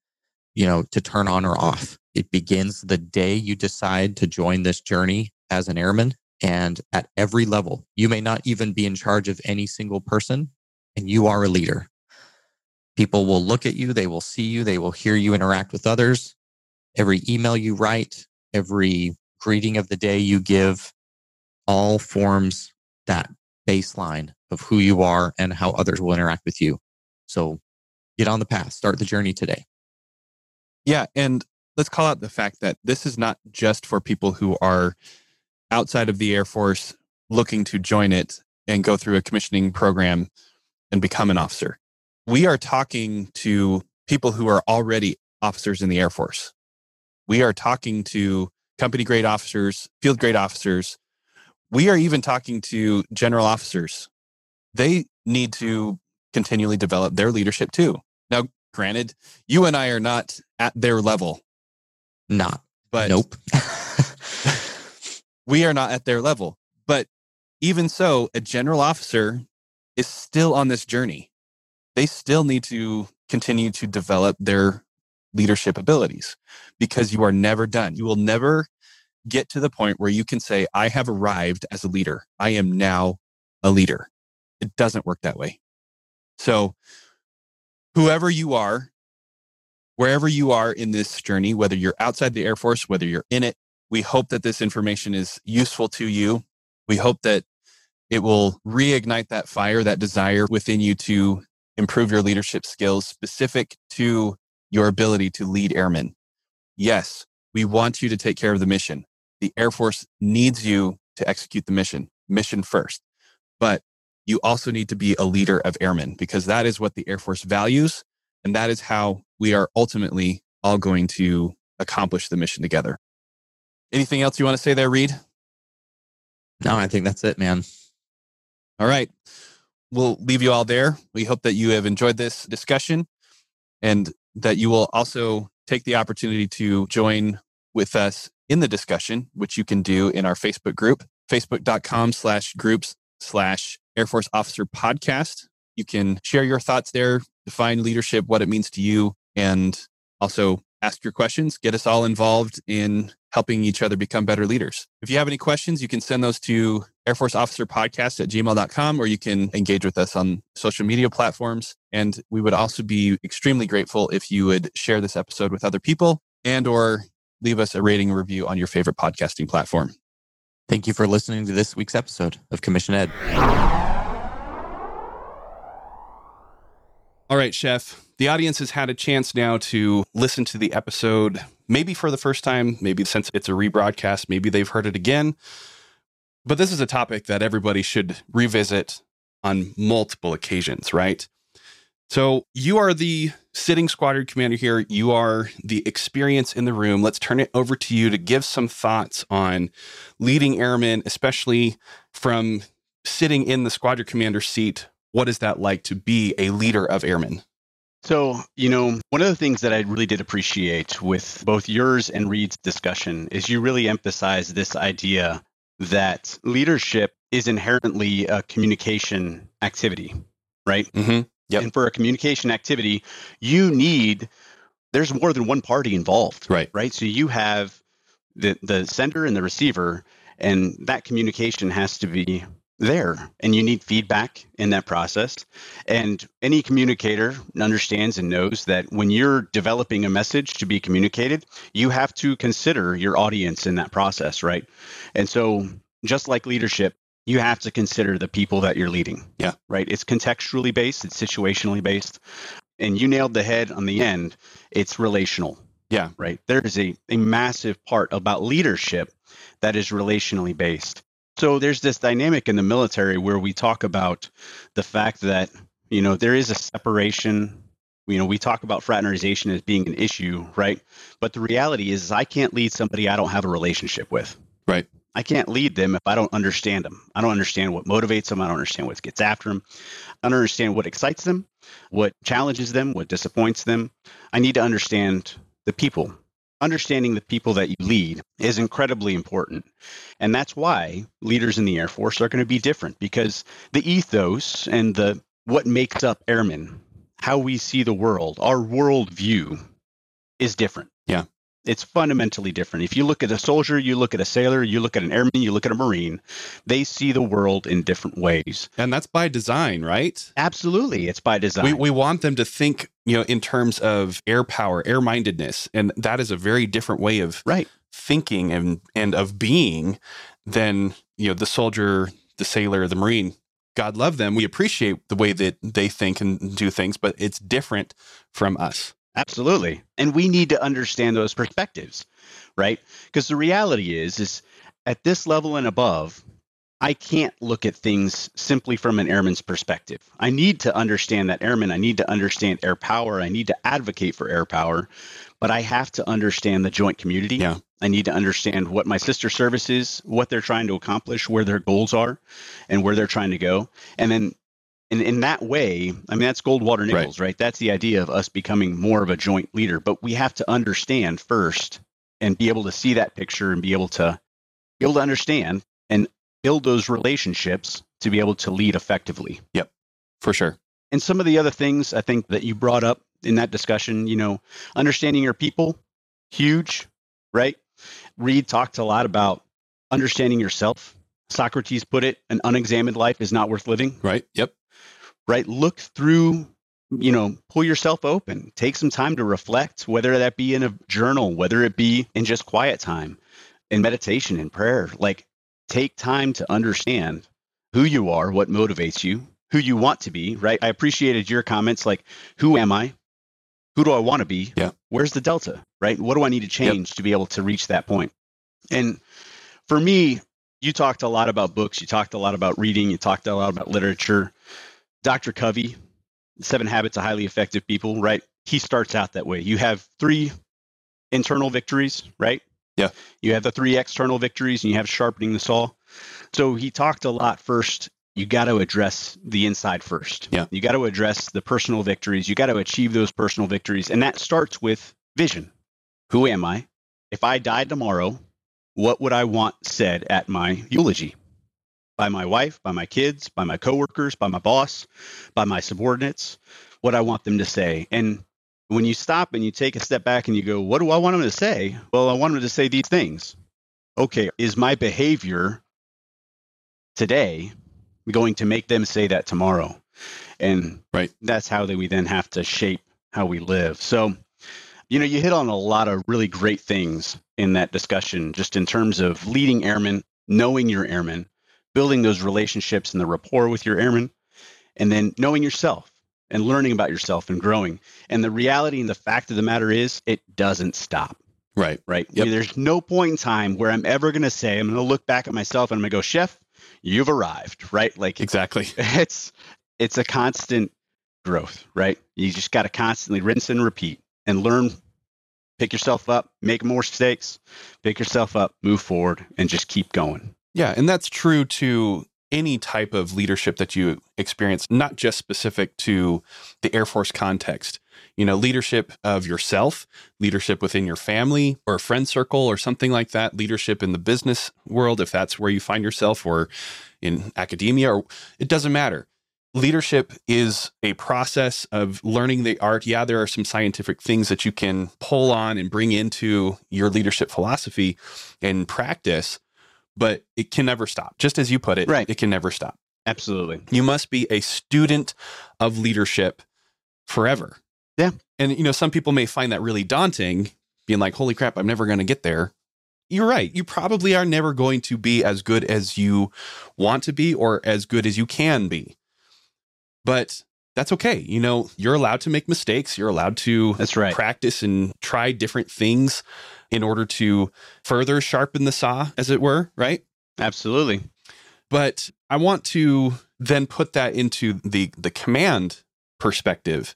you know, to turn on or off. It begins the day you decide to join this journey as an airman and at every level. You may not even be in charge of any single person and you are a leader. People will look at you, they will see you, they will hear you interact with others. Every email you write, every greeting of the day you give, all forms that baseline of who you are and how others will interact with you. So get on the path, start the journey today. Yeah. And let's call out the fact that this is not just for people who are outside of the Air Force looking to join it and go through a commissioning program and become an officer. We are talking to people who are already officers in the Air Force. We are talking to company grade officers, field grade officers. We are even talking to general officers. They need to continually develop their leadership too. Now, granted, you and I are not at their level. Not. But nope. *laughs* we are not at their level. But even so, a general officer is still on this journey. They still need to continue to develop their leadership abilities because you are never done. You will never get to the point where you can say, I have arrived as a leader. I am now a leader. It doesn't work that way. So, whoever you are, wherever you are in this journey, whether you're outside the Air Force, whether you're in it, we hope that this information is useful to you. We hope that it will reignite that fire, that desire within you to improve your leadership skills specific to your ability to lead airmen. Yes, we want you to take care of the mission. The Air Force needs you to execute the mission, mission first. But you also need to be a leader of airmen because that is what the Air Force values. And that is how we are ultimately all going to accomplish the mission together. Anything else you want to say there, Reed? No, I think that's it, man. All right. We'll leave you all there. We hope that you have enjoyed this discussion and that you will also take the opportunity to join with us in the discussion, which you can do in our Facebook group, facebook.com slash groups slash Air Force Officer Podcast. You can share your thoughts there, define leadership, what it means to you, and also ask your questions, get us all involved in helping each other become better leaders. If you have any questions, you can send those to Air Force Officer Podcast at gmail.com, or you can engage with us on social media platforms. And we would also be extremely grateful if you would share this episode with other people and or leave us a rating review on your favorite podcasting platform. Thank you for listening to this week's episode of Commissioned. All right, Chef. The audience has had a chance now to listen to the episode, maybe for the first time, maybe since it's a rebroadcast, maybe they've heard it again. But this is a topic that everybody should revisit on multiple occasions, right? So you are the sitting squadron commander here. You are the experience in the room. Let's turn it over to you to give some thoughts on leading airmen, especially from sitting in the squadron commander seat what is that like to be a leader of airmen? So, you know, one of the things that I really did appreciate with both yours and Reed's discussion is you really emphasize this idea that leadership is inherently a communication activity, right? Mm-hmm. Yep. And for a communication activity, you need there's more than one party involved, Right. right? So you have the the sender and the receiver, and that communication has to be there, and you need feedback in that process. And any communicator understands and knows that when you're developing a message to be communicated, you have to consider your audience in that process, right? And so, just like leadership, you have to consider the people that you're leading. Yeah. Right. It's contextually based, it's situationally based. And you nailed the head on the end. It's relational. Yeah. Right. There is a, a massive part about leadership that is relationally based. So there's this dynamic in the military where we talk about the fact that, you know, there is a separation. You know, we talk about fraternization as being an issue, right? But the reality is, I can't lead somebody I don't have a relationship with. Right. I can't lead them if I don't understand them. I don't understand what motivates them. I don't understand what gets after them. I don't understand what excites them, what challenges them, what disappoints them. I need to understand the people. Understanding the people that you lead is incredibly important. And that's why leaders in the Air Force are going to be different because the ethos and the what makes up airmen, how we see the world, our worldview is different. Yeah. It's fundamentally different. If you look at a soldier, you look at a sailor, you look at an airman, you look at a marine, they see the world in different ways. And that's by design, right? Absolutely. It's by design. We, we want them to think, you know, in terms of air power, air mindedness. And that is a very different way of right. thinking and, and of being than, you know, the soldier, the sailor, the marine. God love them. We appreciate the way that they think and do things, but it's different from us. Absolutely. And we need to understand those perspectives, right? Because the reality is is at this level and above, I can't look at things simply from an airman's perspective. I need to understand that airman, I need to understand air power, I need to advocate for air power, but I have to understand the joint community. Yeah. I need to understand what my sister service is, what they're trying to accomplish, where their goals are, and where they're trying to go. And then in, in that way, I mean, that's Goldwater Nichols, right. right? That's the idea of us becoming more of a joint leader. But we have to understand first and be able to see that picture and be able to be able to understand and build those relationships to be able to lead effectively. Yep, for sure. And some of the other things I think that you brought up in that discussion, you know, understanding your people, huge, right? Reed talked a lot about understanding yourself. Socrates put it, an unexamined life is not worth living. Right. Yep right? Look through, you know, pull yourself open, take some time to reflect, whether that be in a journal, whether it be in just quiet time, in meditation, in prayer. Like, take time to understand who you are, what motivates you, who you want to be, right? I appreciated your comments like, who am I? Who do I want to be? Yeah. Where's the delta, right? What do I need to change yep. to be able to reach that point? And for me, you talked a lot about books, you talked a lot about reading, you talked a lot about literature. Dr. Covey, Seven Habits of Highly Effective People, right? He starts out that way. You have three internal victories, right? Yeah. You have the three external victories and you have sharpening the saw. So he talked a lot first. You got to address the inside first. Yeah. You got to address the personal victories. You got to achieve those personal victories. And that starts with vision. Who am I? If I died tomorrow, what would I want said at my eulogy? By my wife, by my kids, by my coworkers, by my boss, by my subordinates, what I want them to say. And when you stop and you take a step back and you go, what do I want them to say? Well, I want them to say these things. Okay, is my behavior today going to make them say that tomorrow? And right. that's how they, we then have to shape how we live. So, you know, you hit on a lot of really great things in that discussion, just in terms of leading airmen, knowing your airmen, building those relationships and the rapport with your airmen, and then knowing yourself and learning about yourself and growing. And the reality and the fact of the matter is, it doesn't stop. Right. Right. Yep. There's no point in time where I'm ever going to say, I'm going to look back at myself and I'm going to go, Chef, you've arrived. Right. Like exactly. *laughs* It's it's a constant growth. Right. You just got to constantly rinse and repeat and learn. Pick yourself up, make more mistakes, pick yourself up, move forward, and just keep going. Yeah, and that's true to any type of leadership that you experience, not just specific to the Air Force context. You know, leadership of yourself, leadership within your family or friend circle or something like that, leadership in the business world, if that's where you find yourself, or in academia, or it doesn't matter. Leadership is a process of learning the art. Yeah, there are some scientific things that you can pull on and bring into your leadership philosophy and practice, but it can never stop. Just as you put it, Right. it can never stop. Absolutely. You must be a student of leadership forever. Yeah. And, you know, some people may find that really daunting, being like, holy crap, I'm never going to get there. You're right. You probably are never going to be as good as you want to be or as good as you can be. But that's okay. You know, you're allowed to make mistakes. You're allowed to That's right. practice and try different things in order to further sharpen the saw, as it were, right? Absolutely. but I want to then put that into the the command perspective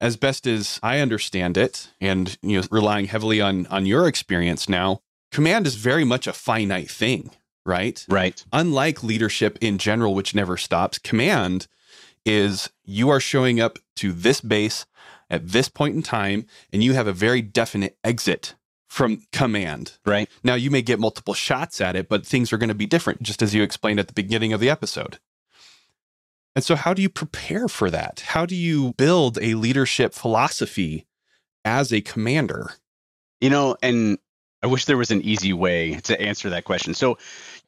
as best as I understand it and you know relying heavily on on your experience now command is very much a finite thing right Right. unlike leadership in general which never stops command is you are showing up to this base at this point in time and you have a very definite exit from command Right. now, you may get multiple shots at it, but things are going to be different, just as you explained at the beginning of the episode. And so, how do you prepare for that? How do you build a leadership philosophy as a commander? You know, and I wish there was an easy way to answer that question. So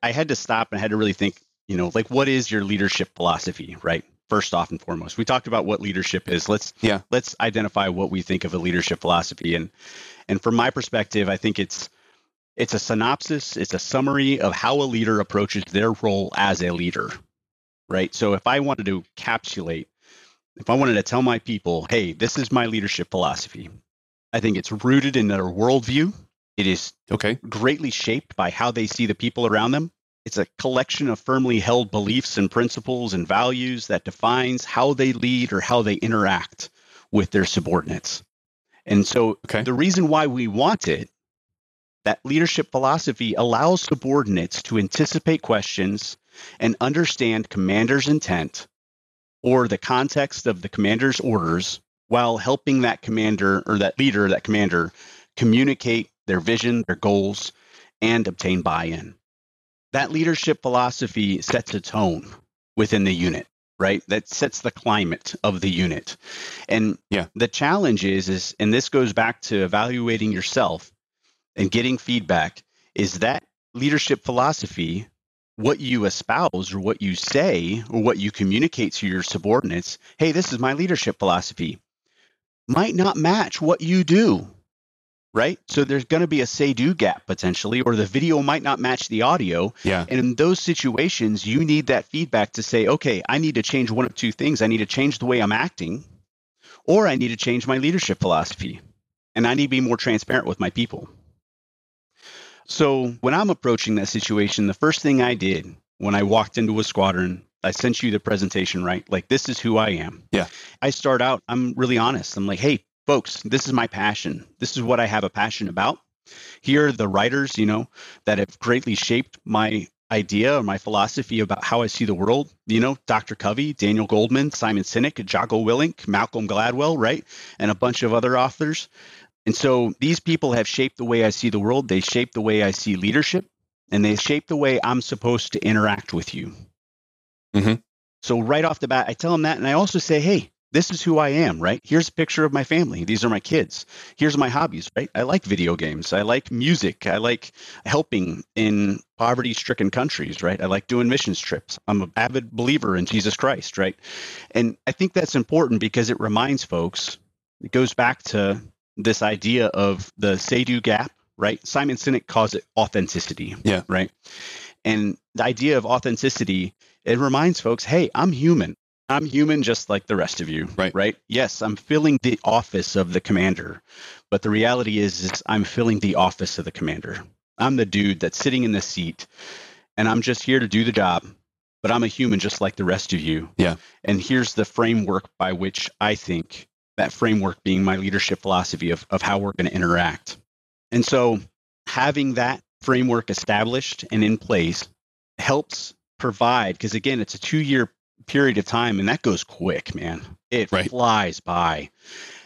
I had to stop and had to really think, you know, like what is your leadership philosophy, right? First off and foremost. We talked about what leadership is. Let's Yeah. let's identify what we think of a leadership philosophy. And and from my perspective, I think it's it's a synopsis, it's a summary of how a leader approaches their role as a leader. Right. So if I wanted to encapsulate, if I wanted to tell my people, hey, this is my leadership philosophy, I think it's rooted in their worldview. It is Okay. greatly shaped by how they see the people around them. It's a collection of firmly held beliefs and principles and values that defines how they lead or how they interact with their subordinates. And so Okay. the reason why we want it, that leadership philosophy allows subordinates to anticipate questions and understand commander's intent or the context of the commander's orders while helping that commander or that leader, that commander, communicate their vision, their goals, and obtain buy in. That leadership philosophy sets a tone within the unit, right? That sets the climate of the unit. And Yeah. the challenge is, is, and this goes back to evaluating yourself and getting feedback, is that leadership philosophy what you espouse or what you say or what you communicate to your subordinates, hey, this is my leadership philosophy, might not match what you do. Right. So there's going to be a say do gap potentially, or the video might not match the audio. Yeah. And in those situations, you need that feedback to say, okay, I need to change one of two things. I need to change the way I'm acting, or I need to change my leadership philosophy. And I need to be more transparent with my people. So when I'm approaching that situation, the first thing I did when I walked into a squadron, I sent you the presentation, right? Like, this is who I am. Yeah. I start out, I'm really honest. I'm like, hey, folks, this is my passion. This is what I have a passion about. Here are the writers, you know, that have greatly shaped my idea or my philosophy about how I see the world. You know, Dr. Covey, Daniel Goleman, Simon Sinek, Jocko Willink, Malcolm Gladwell, right? And a bunch of other authors. And so these people have shaped the way I see the world. They shape the way I see leadership, and they shape the way I'm supposed to interact with you. Mhm. So right off the bat, I tell them that, and I also say, "Hey, this is who I am." Right? Here's a picture of my family. These are my kids. Here's my hobbies. Right? I like video games. I like music. I like helping in poverty-stricken countries. Right? I like doing missions trips. I'm an avid believer in Jesus Christ. Right? And I think that's important because it reminds folks. It goes back to this idea of the say-do gap, right? Simon Sinek calls it authenticity. Yeah. Right. And the idea of authenticity, it reminds folks, hey, I'm human. I'm human just like the rest of you. Right. Right. Yes, I'm filling the office of the commander. But the reality is, is I'm filling the office of the commander. I'm the dude that's sitting in the seat and I'm just here to do the job. But I'm a human just like the rest of you. Yeah. And here's the framework by which I think that framework being my leadership philosophy of, of how we're going to interact. And so having that framework established and in place helps provide, because again, it's a two year period of time and that goes quick, man. It Right. flies by.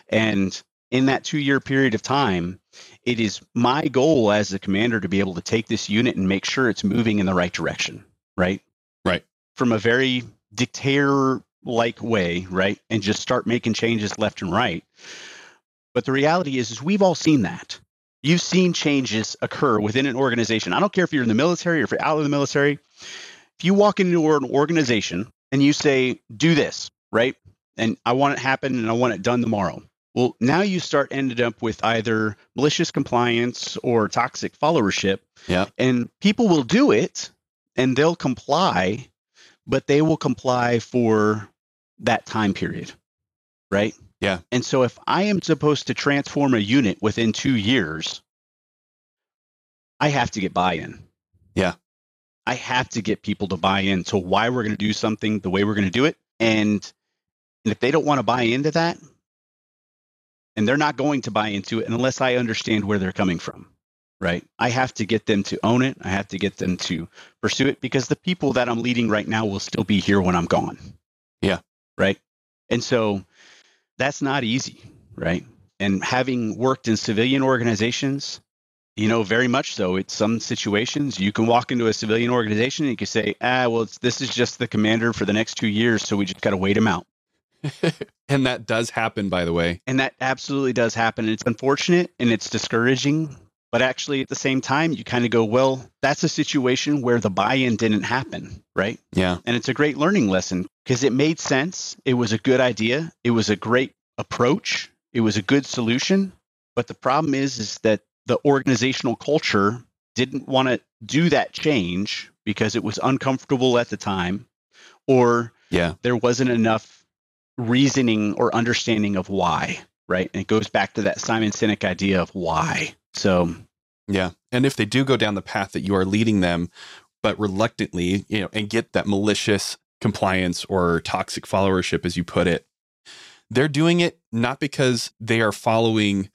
And in that two year period of time, it is my goal as a commander to be able to take this unit and make sure it's moving in the right direction, right? Right. From a very dictator like way, right? And just start making changes left and right. But the reality is, is we've all seen that. You've seen changes occur within an organization. I don't care if you're in the military or if you're out of the military. If you walk into an organization and you say, do this, right? And I want it happen and I want it done tomorrow. Well, now you start ended up with either malicious compliance or toxic followership. Yeah. And people will do it and they'll comply, but they will comply for that time period. Right. Yeah. And so if I am supposed to transform a unit within two years, I have to get buy in. Yeah. I have to get people to buy into why we're going to do something the way we're going to do it. And, and if they don't want to buy into that, and they're not going to buy into it unless I understand where they're coming from, right? I have to get them to own it. I have to get them to pursue it because the people that I'm leading right now will still be here when I'm gone. Yeah. Right. And so that's not easy, right? And having worked in civilian organizations, you know, very much so. It's some situations you can walk into a civilian organization and you can say, ah, well, it's, this is just the commander for the next two years, so we just got to wait him out. *laughs* and that does happen, by the way. And that absolutely does happen. It's unfortunate and it's discouraging. But actually, at the same time, you kind of go, well, that's a situation where the buy in didn't happen, right? Yeah. And it's a great learning lesson because it made sense. It was a good idea. It was a great approach. It was a good solution. But the problem is, is that the organizational culture didn't want to do that change because it was uncomfortable at the time or Yeah. there wasn't enough reasoning or understanding of why, right? And it goes back to that Simon Sinek idea of why. So, Yeah. And if they do go down the path that you are leading them, but reluctantly, you know, and get that malicious compliance or toxic followership, as you put it, they're doing it not because they are following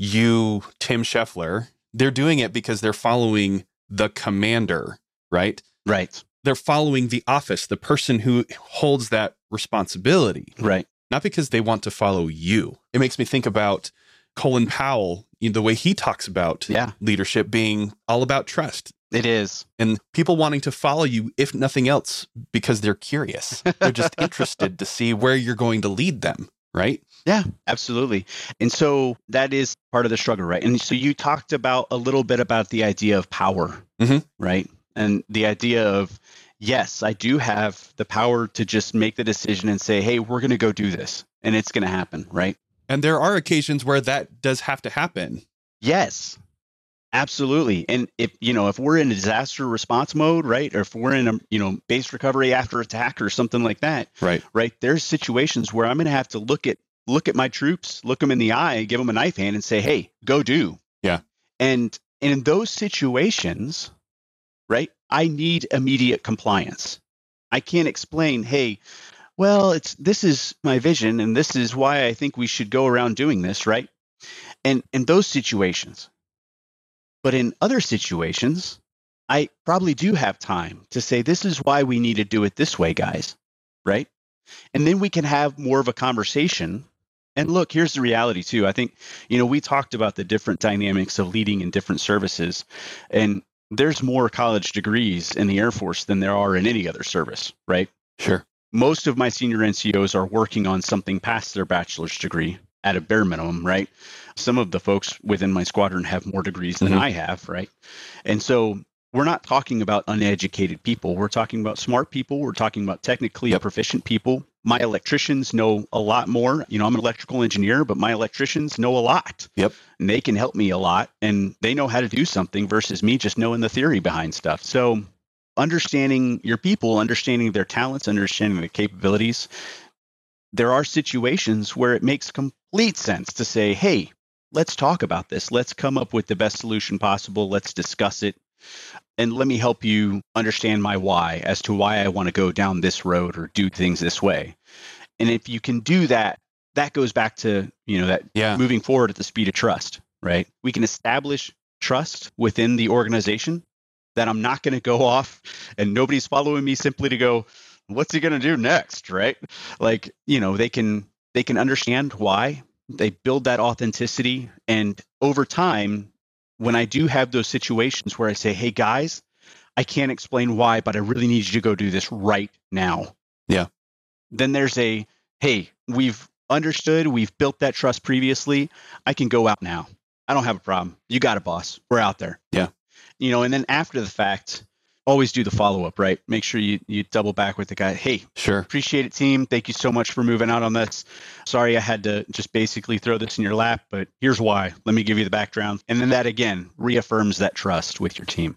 you, Tim Scheffler. They're doing it because they're following the commander, right? right, They're following the office, the person who holds that responsibility right, not because they want to follow you. It makes me think about Colin Powell, you know, the way he talks about Yeah. leadership being all about trust it is. and people wanting to follow you, if nothing else, because they're curious. they're just *laughs* interested to see where you're going to lead them, right? Yeah, absolutely. And so that is part of the struggle, right? And so you talked about a little bit about the idea of power, Mhm. right? And the idea of, yes, I do have the power to just make the decision and say, hey, we're going to go do this and it's going to happen, right? And there are occasions where that does have to happen. Yes. Absolutely. And if, you know, if we're in a disaster response mode, right? Or if we're in a, you know, base recovery after attack or something like that, Right. right? There's situations where I'm going to have to look at look at my troops, look them in the eye, give them a knife hand and say, "Hey, go do." Yeah. And and in those situations, right? I need immediate compliance. I can't explain, "Hey, well, it's this is my vision and this is why I think we should go around doing this," right? And in those situations. But in other situations, I probably do have time to say, "This is why we need to do it this way, guys." Right? and then we can have more of a conversation and look here's the reality too i think you know we talked about the different dynamics of leading in different services and there's more college degrees in the air force than there are in any other service right Sure. most of my senior ncos are working on something past their bachelor's degree at a bare minimum right some of the folks within my squadron have more degrees than Mhm. i have right and so we're not talking about uneducated people. We're talking about smart people. We're talking about technically proficient people. My electricians know a lot more. You know, I'm an electrical engineer, but my electricians know a lot. Yep. And they can help me a lot and they know how to do something versus me just knowing the theory behind stuff. So, understanding your people, understanding their talents, understanding their capabilities, there are situations where it makes complete sense to say, hey, let's talk about this. Let's come up with the best solution possible. Let's discuss it and let me help you understand my why as to why I want to go down this road or do things this way. And if you can do that, that goes back to, you know, that Yeah. moving forward at the speed of trust, right? We can establish trust within the organization that I'm not going to go *laughs* off and nobody's following me simply to go, what's he going to do next? Right. Like, you know, they can, they can understand why they build that authenticity. And over time, when I do have those situations where I say, Hey guys, I can't explain why, but I really need you to go do this right now. Yeah. Then there's a, Hey, we've understood, we've built that trust previously. I can go out now. I don't have a problem. You got it, boss. We're out there. Yeah. You know, and then after the fact, always do the follow up, right? Make sure you you double back with the guy. Hey, Sure. appreciate it, team. Thank you so much for moving out on this. Sorry, I had to just basically throw this in your lap, but here's why. Let me give you the background, and then that again reaffirms that trust with your team.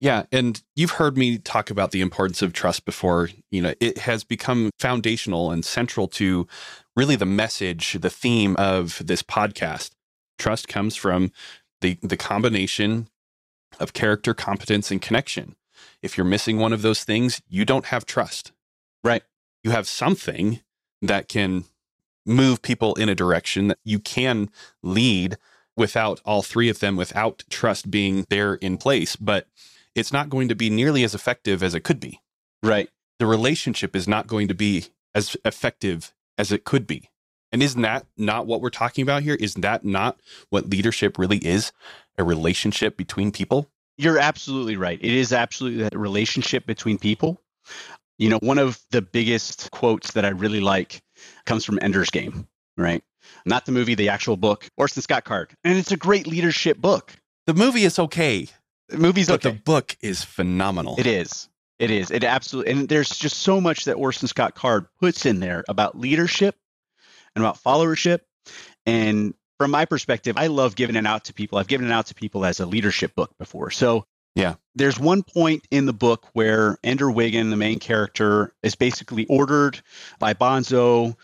Yeah, and you've heard me talk about the importance of trust before. You know, it has become foundational and central to really the message, the theme of this podcast. Trust comes from the the combination of character, competence, and connection. If you're missing one of those things, you don't have trust. Right. You have something that can move people in a direction that you can lead without all three of them, without trust being there in place. But it's not going to be nearly as effective as it could be. Right. The relationship is not going to be as effective as it could be. And isn't that not what we're talking about here? Isn't that not what leadership really is? A relationship between people? You're absolutely right. It is absolutely that relationship between people. You know, one of the biggest quotes that I really like comes from Ender's Game, right? Not the movie, the actual book, Orson Scott Card. And it's a great leadership book. The movie is okay, The movie's okay. but okay. the book is phenomenal. It is. It is. It absolutely. And there's just so much that Orson Scott Card puts in there about leadership and about followership. And from my perspective, I love giving it out to people. I've given it out to people as a leadership book before. So Yeah. there's one point in the book where Ender Wiggin, the main character, is basically ordered by Bonzo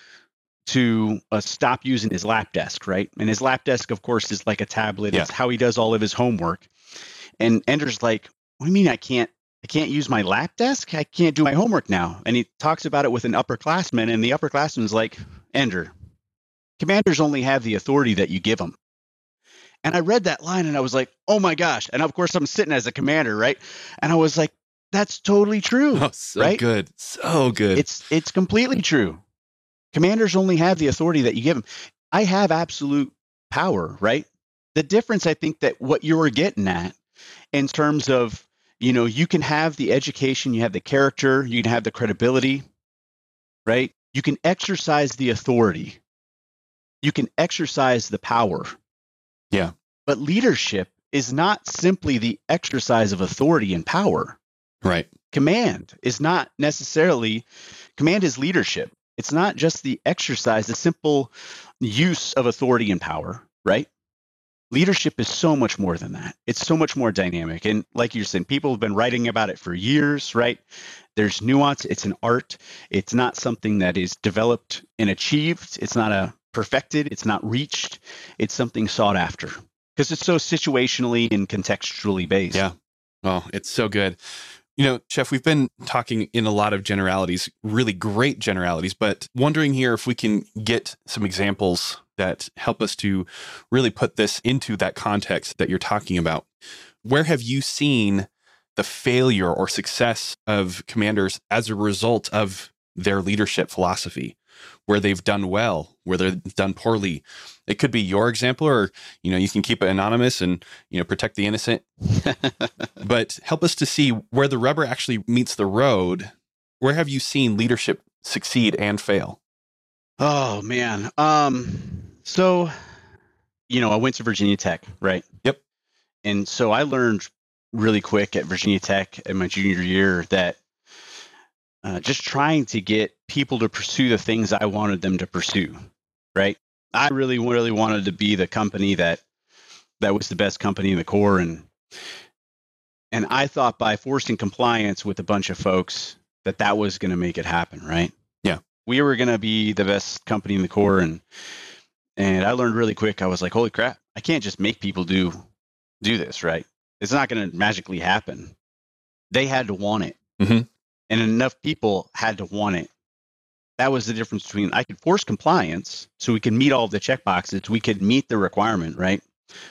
to uh, stop using his lap desk, right? And his lap desk, of course, is like a tablet. Yeah. It's how he does all of his homework. And Ender's like, "What do you mean I can't? I can't use my lap desk? I can't do my homework now." And he talks about it with an upperclassman, and the upperclassman's like, "Ender, commanders only have the authority that you give them." And I read that line, and I was like, "Oh my gosh!" And of course, I'm sitting as a commander, right? And I was like, "That's totally true." Oh, so Right? good. So good. It's it's completely true. Commanders only have the authority that you give them. I have absolute power, right? The difference, I think, that what you're getting at in terms of, you know, you can have the education, you have the character, you can have the credibility, right? You can exercise the authority, you can exercise the power. Yeah. But leadership is not simply the exercise of authority and power. Right. command is not necessarily command is leadership. It's not just the exercise the simple use of authority and power right? Leadership is so much more than that. It's so much more dynamic. And like you're saying people have been writing about it for years right? There's nuance. It's an art. It's not something that is developed and achieved. It's not a perfected it's not reached it's something sought after because it's so situationally and contextually based Yeah. Oh, it's so good. You know, Chef, we've been talking in a lot of generalities, really great generalities, but wondering here if we can get some examples that help us to really put this into that context that you're talking about. Where have you seen the failure or success of commanders as a result of their leadership philosophy? Where they've done well, where they've done poorly. It could be your example, or you know, you can keep it anonymous and you know protect the innocent *laughs* but help us to see where the rubber actually meets the road. Where have you seen leadership succeed and fail? Oh man. Um so you know, I went to Virginia Tech, right? Yep. And so I learned really quick at Virginia Tech in my junior year that uh, just trying to get people to pursue the things I wanted them to pursue, right? I really, really wanted to be the company that that was the best company in the Corps, and and I thought by forcing compliance with a bunch of folks that that was going to make it happen, right? Yeah. we were going to be the best company in the Corps, and and I learned really quick. I was like, holy crap, I can't just make people do do this, right? It's not going to magically happen. They had to want it, Mhm. And enough people had to want it. That was the difference between I could force compliance, so we could meet all the check boxes, we could meet the requirement, right?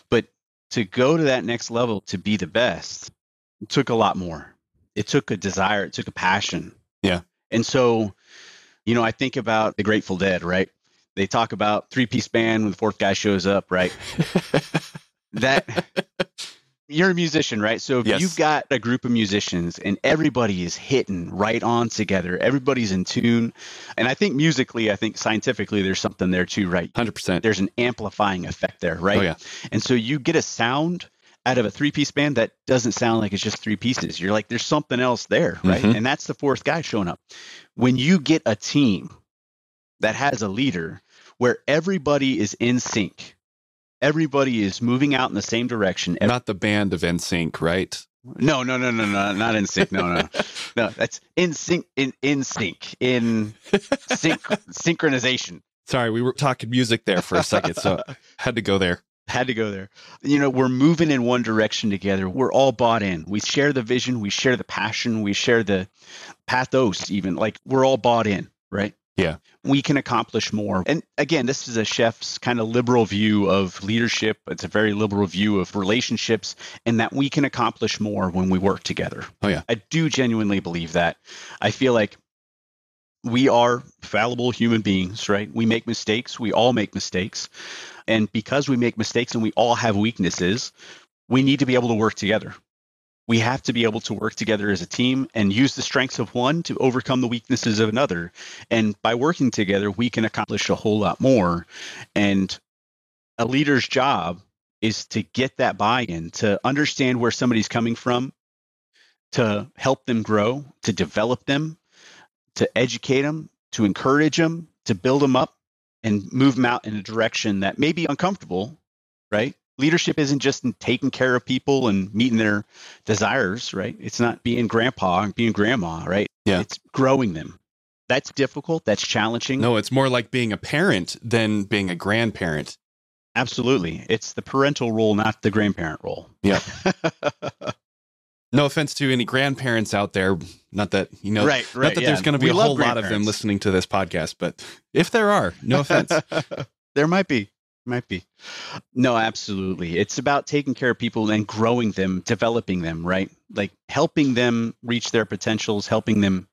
But to go to that next level to be the best, took a lot more. It took a desire, it took a passion. Yeah. And so, you know, I think about the Grateful Dead, right? They talk about three piece band when the fourth guy shows up, right? *laughs* that *laughs* you're a musician, right? So if Yes. you've got a group of musicians and everybody is hitting right on together, everybody's in tune. And I think musically, I think scientifically, there's something there too, right? 100%. There's an amplifying effect there, right? Oh, yeah. And so you get a sound out of a three piece band that doesn't sound like it's just three pieces. You're like, there's something else there, right? Mhm. And that's the fourth guy showing up. When you get a team that has a leader where everybody is in sync, everybody is moving out in the same direction. Not the band of NSYNC, right? no, no, no, no, no, not in sync. No, no, no. That's in sync, in in sync, in sync, *laughs* synchronization. Sorry, we were talking music there for a second, so *laughs* had to go there. had to go there. You know, we're moving in one direction together. We're all bought in. We share the vision, we share the passion, we share the pathos, even like we're all bought in, right? Yeah. We can accomplish more. And again, this is a chef's kind of liberal view of leadership. It's a very liberal view of relationships and that we can accomplish more when we work together. Oh, yeah. I do genuinely believe that. I feel like we are fallible human beings, right? We make mistakes. We all make mistakes. And because we make mistakes and we all have weaknesses, we need to be able to work together. We have to be able to work together as a team and use the strengths of one to overcome the weaknesses of another. And by working together, we can accomplish a whole lot more. And a leader's job is to get that buy in, to understand where somebody's coming from, to help them grow, to develop them, to educate them, to encourage them, to build them up and move them out in a direction that may be uncomfortable, right? Leadership isn't just in taking care of people and meeting their desires, right? It's not being grandpa and being grandma, right? Yeah. It's growing them. That's difficult. That's challenging. No, it's more like being a parent than being a grandparent. Absolutely. It's the parental role, not the grandparent role. Yeah. *laughs* No offense to any grandparents out there. Not that, you know, right, right. not that yeah. there's going to be We a whole lot of them listening to this podcast, but if there are, no *laughs* offense. there might be. Might be. No, absolutely. It's about taking care of people and growing them, developing them, right? Like helping them reach their potentials, helping them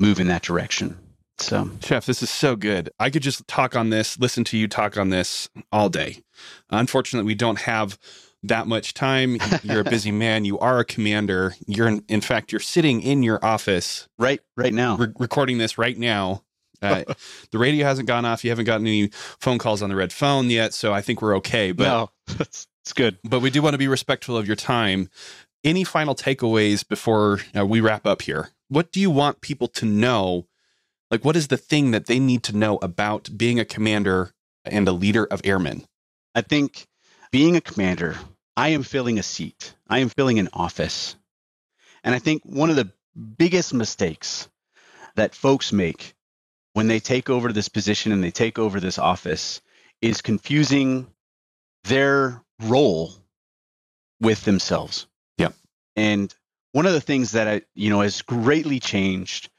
move in that direction. So, Chef, this is so good. I could just talk on this, listen to you talk on this all day. Unfortunately, we don't have that much time. *laughs* You're a busy man. You are a commander. You're, in, in fact, you're sitting in your office right right now. re- recording this right now. Uh, *laughs* the radio hasn't gone off. You haven't gotten any phone calls on the red phone yet, so I think we're okay. But no, *laughs* it's, it's good. but we do want to be respectful of your time. Any final takeaways before uh, we wrap up here? What do you want people to know? Like, what is the thing that they need to know about being a commander and a leader of airmen? I think being a commander, I am filling a seat. I am filling an office. And I think one of the biggest mistakes that folks make when they take over this position and they take over this office is confusing their role with themselves. Yep. And one of the things that I, you know, has greatly changed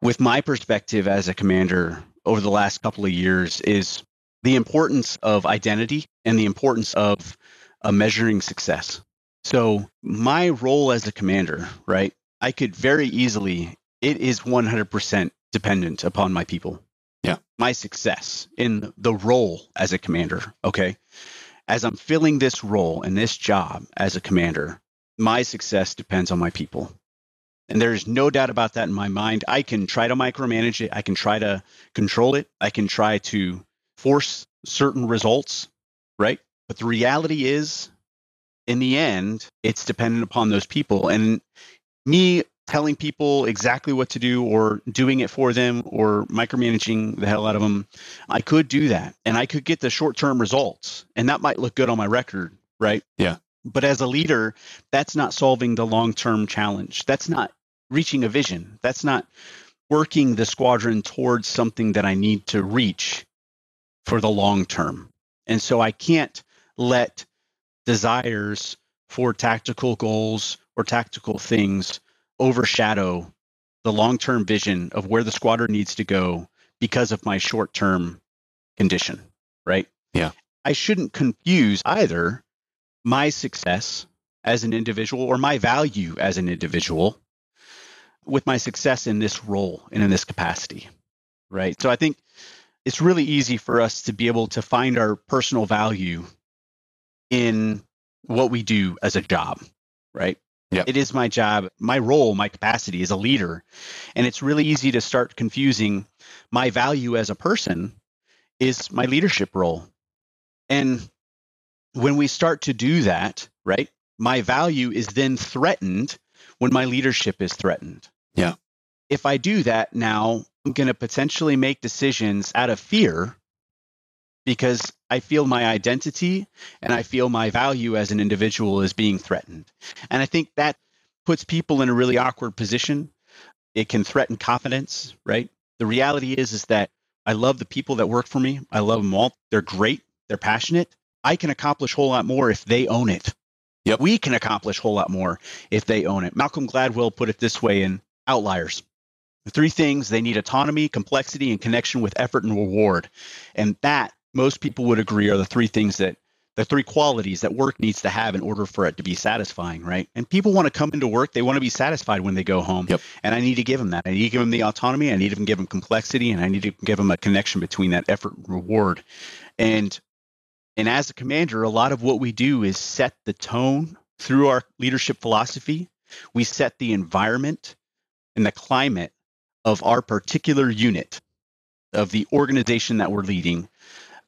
with my perspective as a commander over the last couple of years is the importance of identity and the importance of uh, measuring success. So, my role as a commander, right? I could very easily, it is 100% dependent upon my people. Yeah. My success in the role as a commander, okay? As I'm filling this role and this job as a commander, my success depends on my people. And there's no doubt about that in my mind. I can try to micromanage it, I can try to control it, I can try to force certain results, right? But the reality is, in the end, it's dependent upon those people. And me telling people exactly what to do or doing it for them or micromanaging the hell out of them, I could do that and I could get the short term results. And that might look good on my record, right? Yeah. But as a leader, that's not solving the long term challenge. That's not reaching a vision. That's not working the squadron towards something that I need to reach for the long term. And so I can't let desires for tactical goals or tactical things overshadow the long term vision of where the squatter needs to go because of my short term condition, right? Yeah. I shouldn't confuse either my success as an individual or my value as an individual with my success in this role and in this capacity. Right. So I think it's really easy for us to be able to find our personal value in what we do as a job, right? Yep. It is my job, my role, my capacity as a leader. And it's really easy to start confusing my value as a person is my leadership role. And when we start to do that, right, my value is then threatened when my leadership is threatened. Yeah. If I do that now, I'm going to potentially make decisions out of fear because I feel my identity and I feel my value as an individual is being threatened. And I think that puts people in a really awkward position. It can threaten confidence, right? The reality is is that I love the people that work for me. I love them all. They're great. They're passionate. I can accomplish a whole lot more if they own it. Yep. We can accomplish a whole lot more if they own it. Malcolm Gladwell put it this way in Outliers. The three things they need autonomy, complexity, and connection with effort and reward. And that most people would agree are the three things that the three qualities that work needs to have in order for it to be satisfying, right? And people want to come into work, they want to be satisfied when they go home. Yep. And I need to give them that. I need to give them the autonomy, I need to give them complexity, and I need to give them a connection between that effort and reward. And and as a commander, a lot of what we do is set the tone through our leadership philosophy. We set the environment and the climate of our particular unit of the organization that we're leading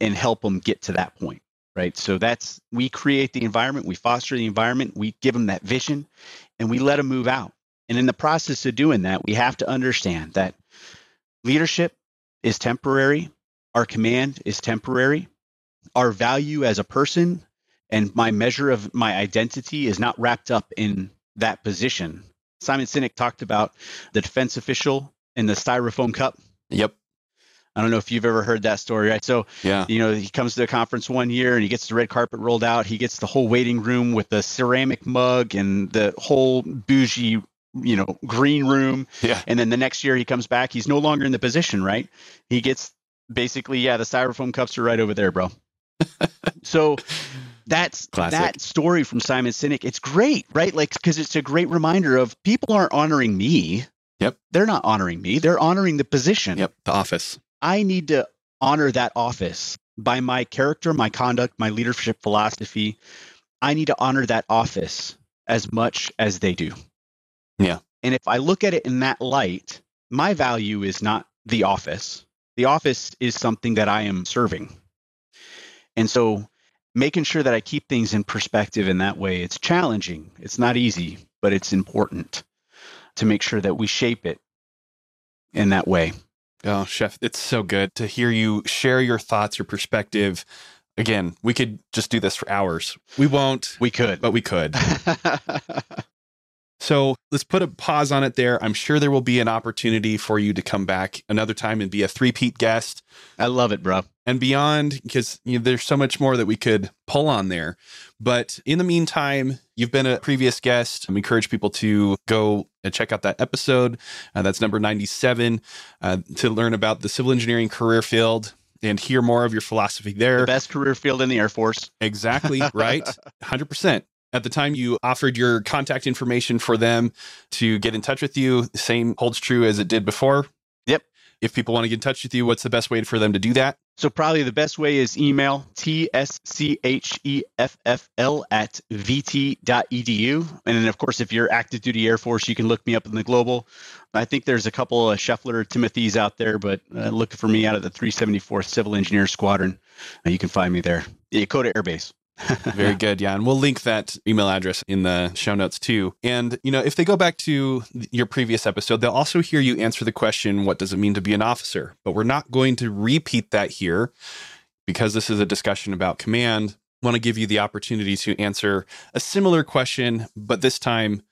and help them get to that point right? So that's we create the environment we foster the environment we give them that vision and we let them move out. And in the process of doing that we have to understand that leadership is temporary our command is temporary our value as a person and my measure of my identity is not wrapped up in that position. Simon sinek talked about the defense official in the styrofoam cup. Yep. I don't know if you've ever heard that story, right? So, Yeah. you know, he comes to the conference one year and he gets the red carpet rolled out. He gets the whole waiting room with the ceramic mug and the whole bougie, you know, green room. Yeah. And then the next year he comes back, he's no longer in the position, right? He gets basically, yeah, the styrofoam cups are right over there, bro. *laughs* so that's Classic. that story from Simon Sinek. It's great, right? Like, because it's a great reminder of people aren't honoring me. Yep. They're not honoring me. They're honoring the position. Yep. The office. I need to honor that office by my character, my conduct, my leadership philosophy. I need to honor that office as much as they do. Yeah. And if I look at it in that light, my value is not the office. The office is something that I am serving. And so making sure that I keep things in perspective in that way, it's challenging. It's not easy, but it's important to make sure that we shape it in that way. Oh, Chef, it's so good to hear you share your thoughts, your perspective. Again, we could just do this for hours. We won't, We could. but we could. *laughs* So let's put a pause on it there. I'm sure there will be an opportunity for you to come back another time and be a three-peat guest I love it, bro. and beyond because you know, there's so much more that we could pull on there. But in the meantime, you've been a previous guest. I encourage people to go and check out that episode. Uh, that's number 97 uh, to learn about the civil engineering career field and hear more of your philosophy there. The best career field in the Air Force. Exactly, *laughs* right? 100%. At the time you offered your contact information for them to get in touch with you, the same holds true as it did before. Yep. If people want to get in touch with you, what's the best way for them to do that? So probably the best way is email tscheffl at vt.edu. And then, of course, if you're active duty Air Force, you can look me up in the global. I think there's a couple of Scheffler Timothys out there, but uh, look for me out of the 374th Civil Engineer Squadron. Uh, you can find me there. Yokota Air Base. *laughs* Very good. Yeah. And we'll link that email address in the show notes too. And, you know, if they go back to your previous episode, they'll also hear you answer the question, what does it mean to be an officer? But we're not going to repeat that here because this is a discussion about command. Want to give you the opportunity to answer a similar question, but this time,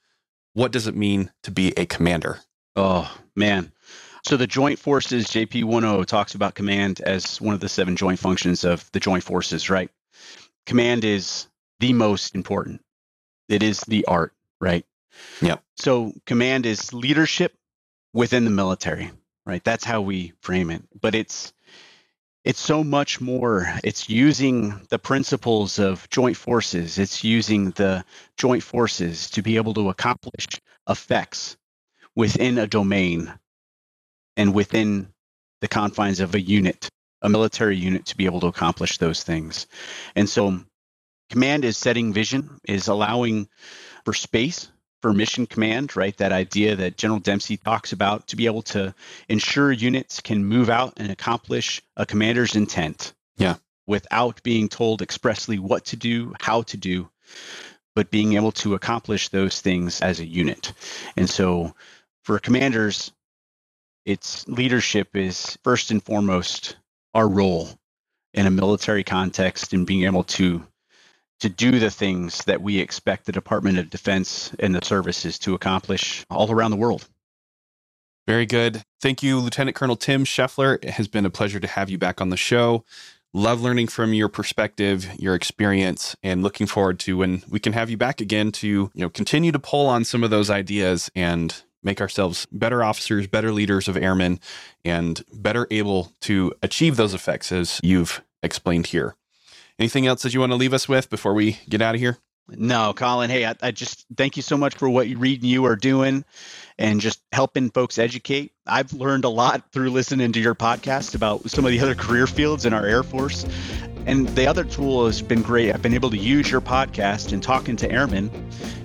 what does it mean to be a commander? Oh, man. So the Joint Forces JP 10 talks about command as one of the seven joint functions of the Joint Forces, right? Command is the most important. It is the art, right? Yep. So command is leadership within the military, right? That's how we frame it. But it's it's so much more. It's using the principles of joint forces, it's using the joint forces to be able to accomplish effects within a domain and within the confines of a unit, a military unit to be able to accomplish those things. And so command is setting vision, is allowing for space for mission command, right? That idea that General Dempsey talks about to be able to ensure units can move out and accomplish a commander's intent. Yeah. Without being told expressly what to do, how to do, but being able to accomplish those things as a unit. And so for commanders, its leadership is first and foremost our role in a military context and being able to to do the things that we expect the Department of Defense and the services to accomplish all around the world. Very good. Thank you, Lieutenant Colonel Tim Scheffler. It has been a pleasure to have you back on the show. Love learning from your perspective, your experience, and looking forward to when we can have you back again to, you know, continue to pull on some of those ideas and make ourselves better officers, better leaders of airmen, and better able to achieve those effects as you've explained here. Anything else that you want to leave us with before we get out of here? No, Colin. Hey, I, I, just thank you so much for what you read and you are doing and just helping folks educate. I've learned a lot through listening to your podcast about some of the other career fields in our Air Force. And the other tool has been great. I've been able to use your podcast and talking to airmen.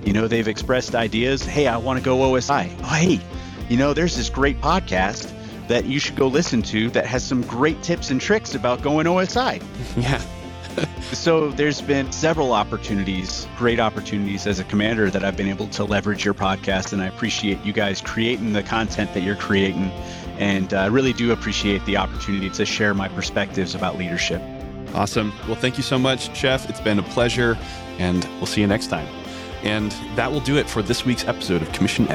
You know, they've expressed ideas. Hey, I want to go OSI. Oh, hey, you know, there's this great podcast that you should go listen to that has some great tips and tricks about going OSI. *laughs* Yeah *laughs* so there's been several opportunities, great opportunities as a commander that I've been able to leverage your podcast, and I appreciate you guys creating the content that you're creating, and I uh, really do appreciate the opportunity to share my perspectives about leadership. Awesome. Well, thank you so much, Chef. It's been a pleasure, and we'll see you next time. And that will do it for this week's episode of Commissioned.